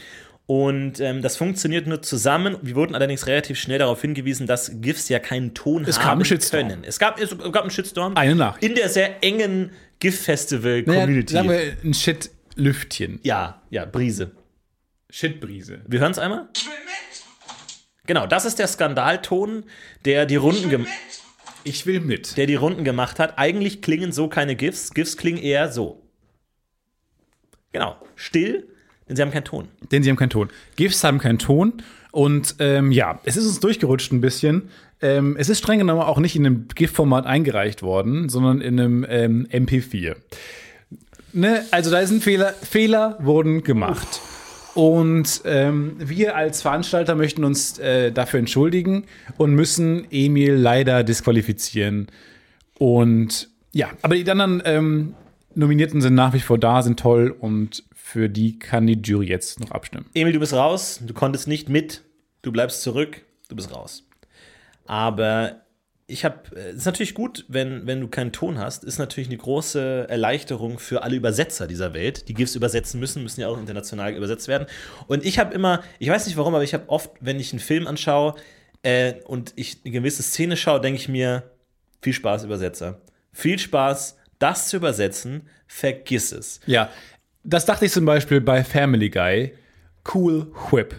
Und ähm, das funktioniert nur zusammen. Wir wurden allerdings relativ schnell darauf hingewiesen, dass GIFs ja keinen Ton Es haben können. Es gab, es gab einen Shitstorm. Eine Nachricht. In der sehr engen Naja, GIF-Festival-Community. sagen wir ein Shit-Lüftchen. ja, ja, Brise. Shit-Brise. Wir hören es einmal. Genau, das ist der Skandalton, der die Runden gemacht Ich will mit. der die Runden gemacht hat. Eigentlich klingen so keine GIFs. GIFs klingen eher so. Genau. Still, denn sie haben keinen Ton. Denn sie haben keinen Ton. GIFs haben keinen Ton. Und ähm, ja, es ist uns durchgerutscht ein bisschen. Ähm, es ist streng genommen auch nicht in einem GIF-Format eingereicht worden, sondern in einem ähm, MP4. Ne? Also da ist ein Fehler. Fehler wurden gemacht. Und ähm, wir als Veranstalter möchten uns äh, dafür entschuldigen und müssen Emil leider disqualifizieren. Und ja, aber die anderen ähm, Nominierten sind nach wie vor da, sind toll und für die kann die Jury jetzt noch abstimmen. Emil, du bist raus. Du konntest nicht mit. Du bleibst zurück. Du bist raus. Aber ich habe, es ist natürlich gut, wenn, wenn du keinen Ton hast, ist natürlich eine große Erleichterung für alle Übersetzer dieser Welt, die GIFs übersetzen müssen, müssen ja auch international übersetzt werden. Und ich habe immer, ich weiß nicht warum, aber ich habe oft, wenn ich einen Film anschaue äh, und ich eine gewisse Szene schaue, denke ich mir, viel Spaß, Übersetzer. Viel Spaß, das zu übersetzen, vergiss es. Ja, das dachte ich zum Beispiel bei Family Guy. Cool Whip.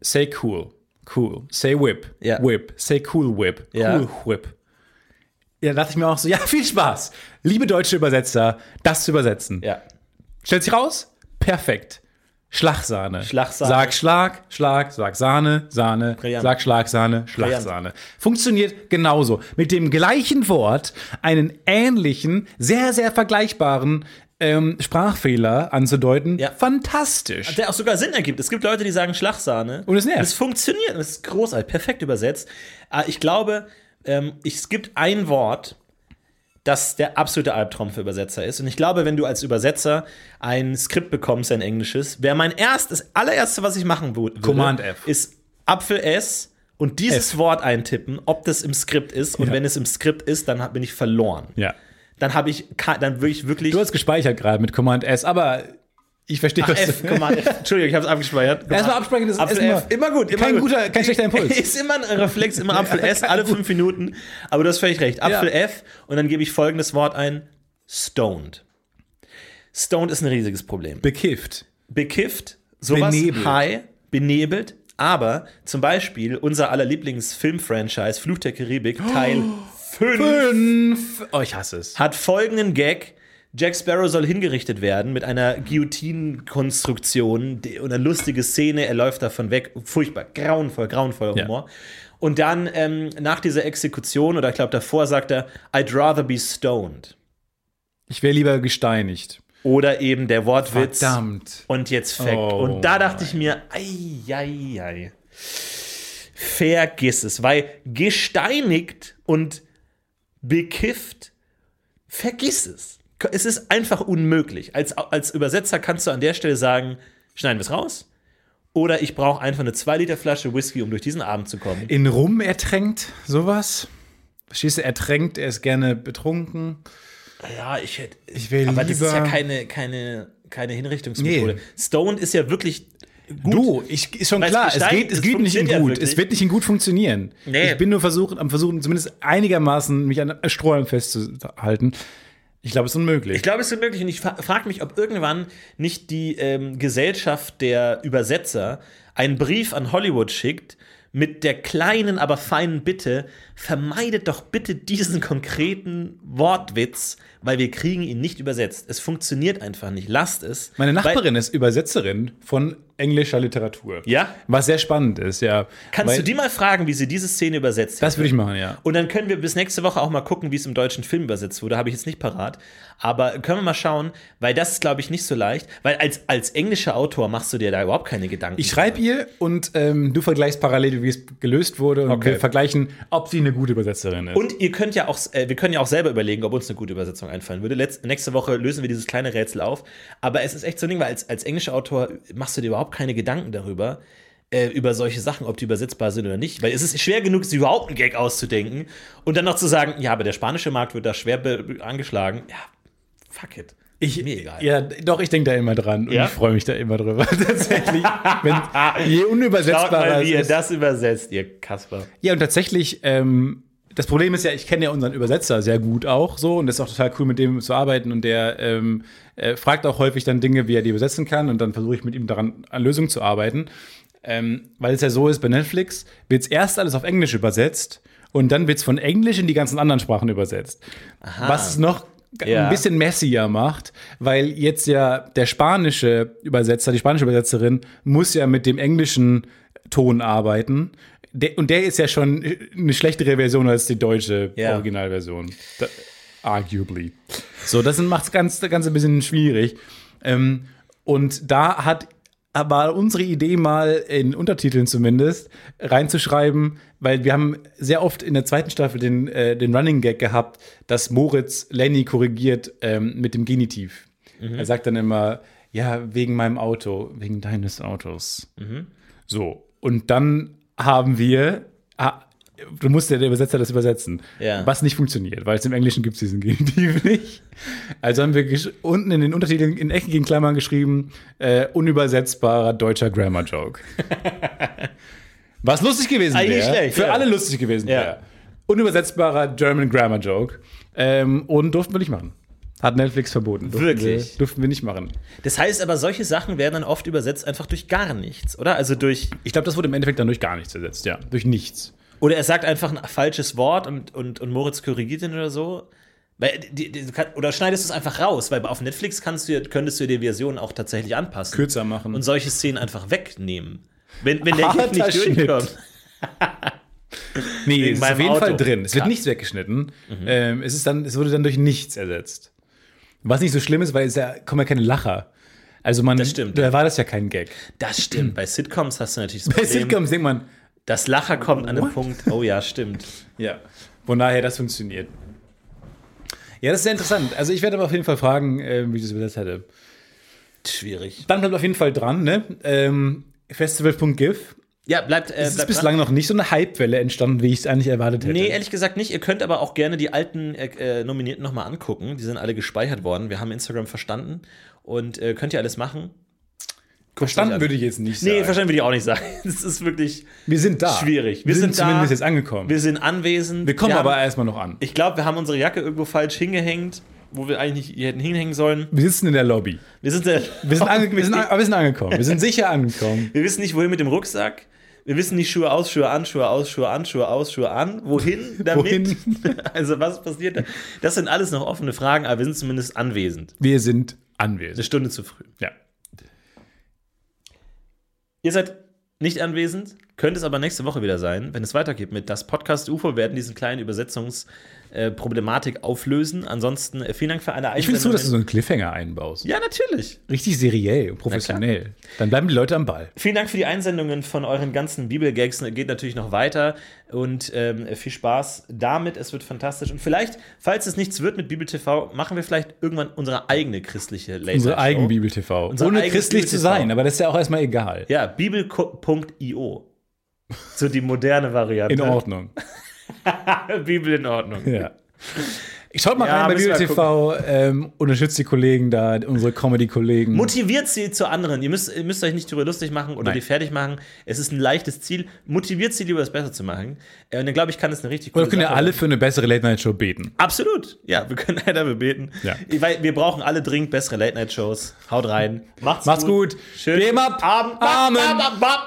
Say cool. Cool. Say whip. Ja. Whip. Say cool whip. Ja. Cool whip. Ja, da dachte ich mir auch so, ja, viel Spaß. Liebe deutsche Übersetzer, das zu übersetzen. Ja. Stellt sich raus? Perfekt. Schlagsahne. Schlagsahne. Sag Schlag, Schlag, sag Sahne, Sahne, Brillant. sag Schlagsahne, Schlagsahne. Funktioniert genauso. Mit dem gleichen Wort einen ähnlichen, sehr, sehr vergleichbaren ähm, Sprachfehler anzudeuten. Ja. Fantastisch. Der auch sogar Sinn ergibt. Es gibt Leute, die sagen Schlagsahne. Und es nervt. Es funktioniert. Es ist großartig. Perfekt übersetzt. Aber ich glaube, ähm, es gibt ein Wort, das der absolute Albtraum für Übersetzer ist. Und ich glaube, wenn du als Übersetzer ein Skript bekommst, ein englisches, wäre mein erstes, allererste, was ich machen würde, Command F. ist Apfel S und dieses F. Wort eintippen, ob das im Skript ist. Und Ja. wenn es im Skript ist, dann bin ich verloren. Ja. Dann habe ich, dann würde ich wirklich. Du hast gespeichert gerade mit Command S, aber ich verstehe, was F, Command F. Entschuldigung, ich habe es abgespeichert. Erstmal absprechen, das ist Apfel immer- F. Immer gut, immer kein gut. guter, kein schlechter Impuls. Ist immer ein Reflex, immer Apfel S, alle fünf Minuten. Aber du hast völlig recht. Apfel Ja. F und dann gebe ich folgendes Wort ein: stoned. Stoned ist ein riesiges Problem. Bekifft. Bekifft, sowas Benebelt. high, benebelt, aber zum Beispiel unser aller Lieblingsfilm-Franchise Fluch der Karibik Teil 5 Fünf. Oh, ich hasse es. hat folgenden Gag. Jack Sparrow soll hingerichtet werden mit einer Guillotine-Konstruktion und eine lustige Szene. Er läuft davon weg. Furchtbar, grauenvoll, grauenvoller Ja. Humor. Und dann ähm, nach dieser Exekution, oder ich glaube davor, sagt er, I'd rather be stoned. Ich wäre lieber gesteinigt. Oder eben der Wortwitz. Verdammt. Und jetzt Fact. Oh und da dachte ich mir, ei, ei, ei. Vergiss es, weil gesteinigt und bekifft, vergiss es. Es ist einfach unmöglich. Als, als Übersetzer kannst du an der Stelle sagen, schneiden wir es raus. Oder ich brauche einfach eine 2 Liter Flasche Whisky, um durch diesen Abend zu kommen. In Rum ertränkt, sowas. Verstehst du, ertränkt, er ist gerne betrunken. Ja, ich hätte. Ich will aber das ist ja lieber- keine, keine, keine Hinrichtungsmethode. Nee. Stoned ist ja wirklich gut. Du, ich, ist schon Weil's klar, es geht, es geht nicht in ja gut. wirklich. es wird nicht in gut funktionieren. Nee. Ich bin nur versucht, am Versuchen, zumindest einigermaßen mich an Strohhalm festzuhalten. Ich glaube, es ist unmöglich. Ich glaube, es ist unmöglich und ich frage mich, ob irgendwann nicht die ähm, Gesellschaft der Übersetzer einen Brief an Hollywood schickt mit der kleinen, aber feinen Bitte, vermeidet doch bitte diesen konkreten Wortwitz, weil wir kriegen ihn nicht übersetzt. Es funktioniert einfach nicht. Lasst es. Meine Nachbarin ist Übersetzerin von englischer Literatur. Ja? Was sehr spannend ist, ja. kannst Weil- du die mal fragen, wie sie diese Szene übersetzt Das hätte? würde ich machen, ja. Und dann können wir bis nächste Woche auch mal gucken, wie es im deutschen Film übersetzt wurde. Habe ich jetzt nicht parat. Aber können wir mal schauen, weil das ist, glaube ich, nicht so leicht. Weil als, als englischer Autor machst du dir da überhaupt keine Gedanken. Ich schreibe ihr und ähm, du vergleichst parallel, wie es gelöst wurde und Okay. wir vergleichen, ob sie eine gute Übersetzerin ist. Und ihr könnt ja auch, äh, wir können ja auch selber überlegen, ob uns eine gute Übersetzung einfallen würde. Letz, nächste Woche lösen wir dieses kleine Rätsel auf. Aber es ist echt so ein Ding, weil als, als englischer Autor machst du dir überhaupt keine Gedanken darüber, äh, über solche Sachen, ob die übersetzbar sind oder nicht. Weil es ist schwer genug, sich überhaupt einen Gag auszudenken und dann noch zu sagen, ja, aber der spanische Markt wird da schwer angeschlagen. Ja, fuck it. ich, mir egal. Ja, doch, ich denke da immer dran und Ja? ich freue mich da immer drüber. Tatsächlich. Wenn, je Schaut unübersetzbarer mal, wie ihr das übersetzt, ihr Kasper. Ja, und tatsächlich, ähm, das Problem ist ja, ich kenne ja unseren Übersetzer sehr gut auch so und das ist auch total cool, mit dem zu arbeiten und der ähm, äh, fragt auch häufig dann Dinge, wie er die übersetzen kann und dann versuche ich mit ihm daran an Lösungen zu arbeiten. Ähm, weil es ja so ist, bei Netflix wird es erst alles auf Englisch übersetzt und dann wird es von Englisch in die ganzen anderen Sprachen übersetzt. Was es noch Ja. ein bisschen messier macht, weil jetzt ja der spanische Übersetzer, die spanische Übersetzerin muss ja mit dem englischen Ton arbeiten. Der, und der ist ja schon eine schlechtere Version als die deutsche Ja. Originalversion. Da, arguably. So, das macht das Ganze, das Ganze ein bisschen schwierig. Ähm, und da hat aber unsere Idee mal in Untertiteln zumindest reinzuschreiben, weil wir haben sehr oft in der zweiten Staffel den, äh, den Running Gag gehabt, dass Moritz Lenny korrigiert ähm, mit dem Genitiv. Er sagt dann immer, ja, wegen meinem Auto, wegen deines Autos. So, und dann haben wir, ah, du musst ja der Übersetzer das übersetzen, Ja. was nicht funktioniert, weil es im Englischen gibt es diesen Genitiv nicht. Also haben wir unten in den Untertiteln in eckigen Klammern geschrieben, äh, unübersetzbarer deutscher Grammar-Joke. was lustig gewesen Eigentlich wäre. schlecht, Für ja. alle lustig gewesen Ja. wäre. Unübersetzbarer German Grammar-Joke. Ähm, und durften wir nicht machen. Hat Netflix verboten. Durften Wirklich? Wir, durften wir nicht machen. Das heißt aber, solche Sachen werden dann oft übersetzt einfach durch gar nichts, oder? Also durch. Ich glaube, das wurde im Endeffekt dann durch gar nichts ersetzt, ja. Durch nichts. Oder er sagt einfach ein falsches Wort und, und, und Moritz korrigiert ihn oder so. Weil, die, die, oder schneidest du es einfach raus, weil auf Netflix kannst du, könntest du die Version auch tatsächlich anpassen. Kürzer machen. Und solche Szenen einfach wegnehmen. Wenn, wenn der Harter nicht Schnitt. durchkommt. Nee, es ist auf jeden Auto. Fall drin. Es wird nichts weggeschnitten. Ähm, es, ist dann, es wurde dann durch nichts ersetzt. Was nicht so schlimm ist, weil es ja, kommen ja keine Lacher. Also man, Das stimmt, du ja. erwartest ja keinen Gag. Das stimmt. Bei Sitcoms hast du natürlich das Bei Problem, Sitcoms denkt man, das Lacher kommt an den Punkt, oh ja, stimmt. ja, von daher, das funktioniert. Ja, das ist sehr interessant. Also ich werde aber auf jeden Fall fragen, äh, wie ich das übersetzt hätte. Schwierig. Dann bleibt auf jeden Fall dran, ne? Ähm, Festival.gif. Ja, bleibt. Äh, Es ist bleibt bislang noch nicht so eine Hypewelle entstanden, wie ich es eigentlich erwartet hätte. Nee, ehrlich gesagt nicht. Ihr könnt aber auch gerne die alten äh, äh, Nominierten nochmal angucken. Die sind alle gespeichert worden. Wir haben Instagram verstanden und äh, könnt ihr alles machen. Verstanden an. würde ich jetzt nicht sagen. Nee, verstanden würde ich auch nicht sagen. Das ist wirklich wir sind da. schwierig. Wir, sind, da. zumindest jetzt angekommen. Wir, Wir sind anwesend. kommen Wir aber haben, erstmal noch an. Ich glaube, wir haben unsere Jacke irgendwo falsch hingehängt, wo wir eigentlich nicht hätten hinhängen sollen. Wir sitzen in der Lobby. Wir sind, Wir sind, ange wir sind, an- wir sind angekommen. Wir sind sicher angekommen. wir wissen nicht, wohin mit dem Rucksack. Wir wissen nicht Schuhe aus, Schuhe an, Schuhe aus, Schuhe an, Schuhe aus, Schuhe an. Wohin damit? Wohin? Also was passiert da? Das sind alles noch offene Fragen, aber wir sind zumindest anwesend. Wir sind Eine anwesend. Stunde zu früh. Ja. Ihr seid nicht anwesend, könnte es aber nächste Woche wieder sein, wenn es weitergeht mit das Podcast UFO. Wir werden diesen kleinen Übersetzungsproblematik auflösen. Ansonsten äh, vielen Dank für alle Ich finde es so, dass du so einen Cliffhanger einbaust. Ja, natürlich. Richtig seriell und professionell. Dann bleiben die Leute am Ball. Vielen Dank für die Einsendungen von euren ganzen Bibelgags. Geht natürlich noch weiter und ähm, viel Spaß damit. Es wird fantastisch. Und vielleicht, falls es nichts wird mit Bibel TV, machen wir vielleicht irgendwann unsere eigene christliche Late Unsere eigene. Bibel TV. Unser Ohne christlich zu sein, aber das ist ja auch erstmal egal. Ja, bibel.io. So die moderne Variante. In Ordnung. Bibel in Ordnung. Ja. Schaut mal Ja, rein bei Bibel TV, ähm, unterstützt die Kollegen da, unsere Comedy-Kollegen. Motiviert sie zu anderen. Ihr müsst, ihr müsst euch nicht darüber lustig machen oder Nein. die fertig machen. Es ist ein leichtes Ziel. Motiviert sie lieber, es besser zu machen. Äh, Und dann glaube ich, kann es eine richtig Oder coole können ja Sache alle werden. für eine bessere Late-Night-Show beten. Absolut. Ja, wir können leider bebeten. Ja. Weil wir brauchen alle dringend bessere Late-Night-Shows. Haut rein. Macht's, Macht's gut. Schön. Up. Abend. Amen. Ab, ab, ab.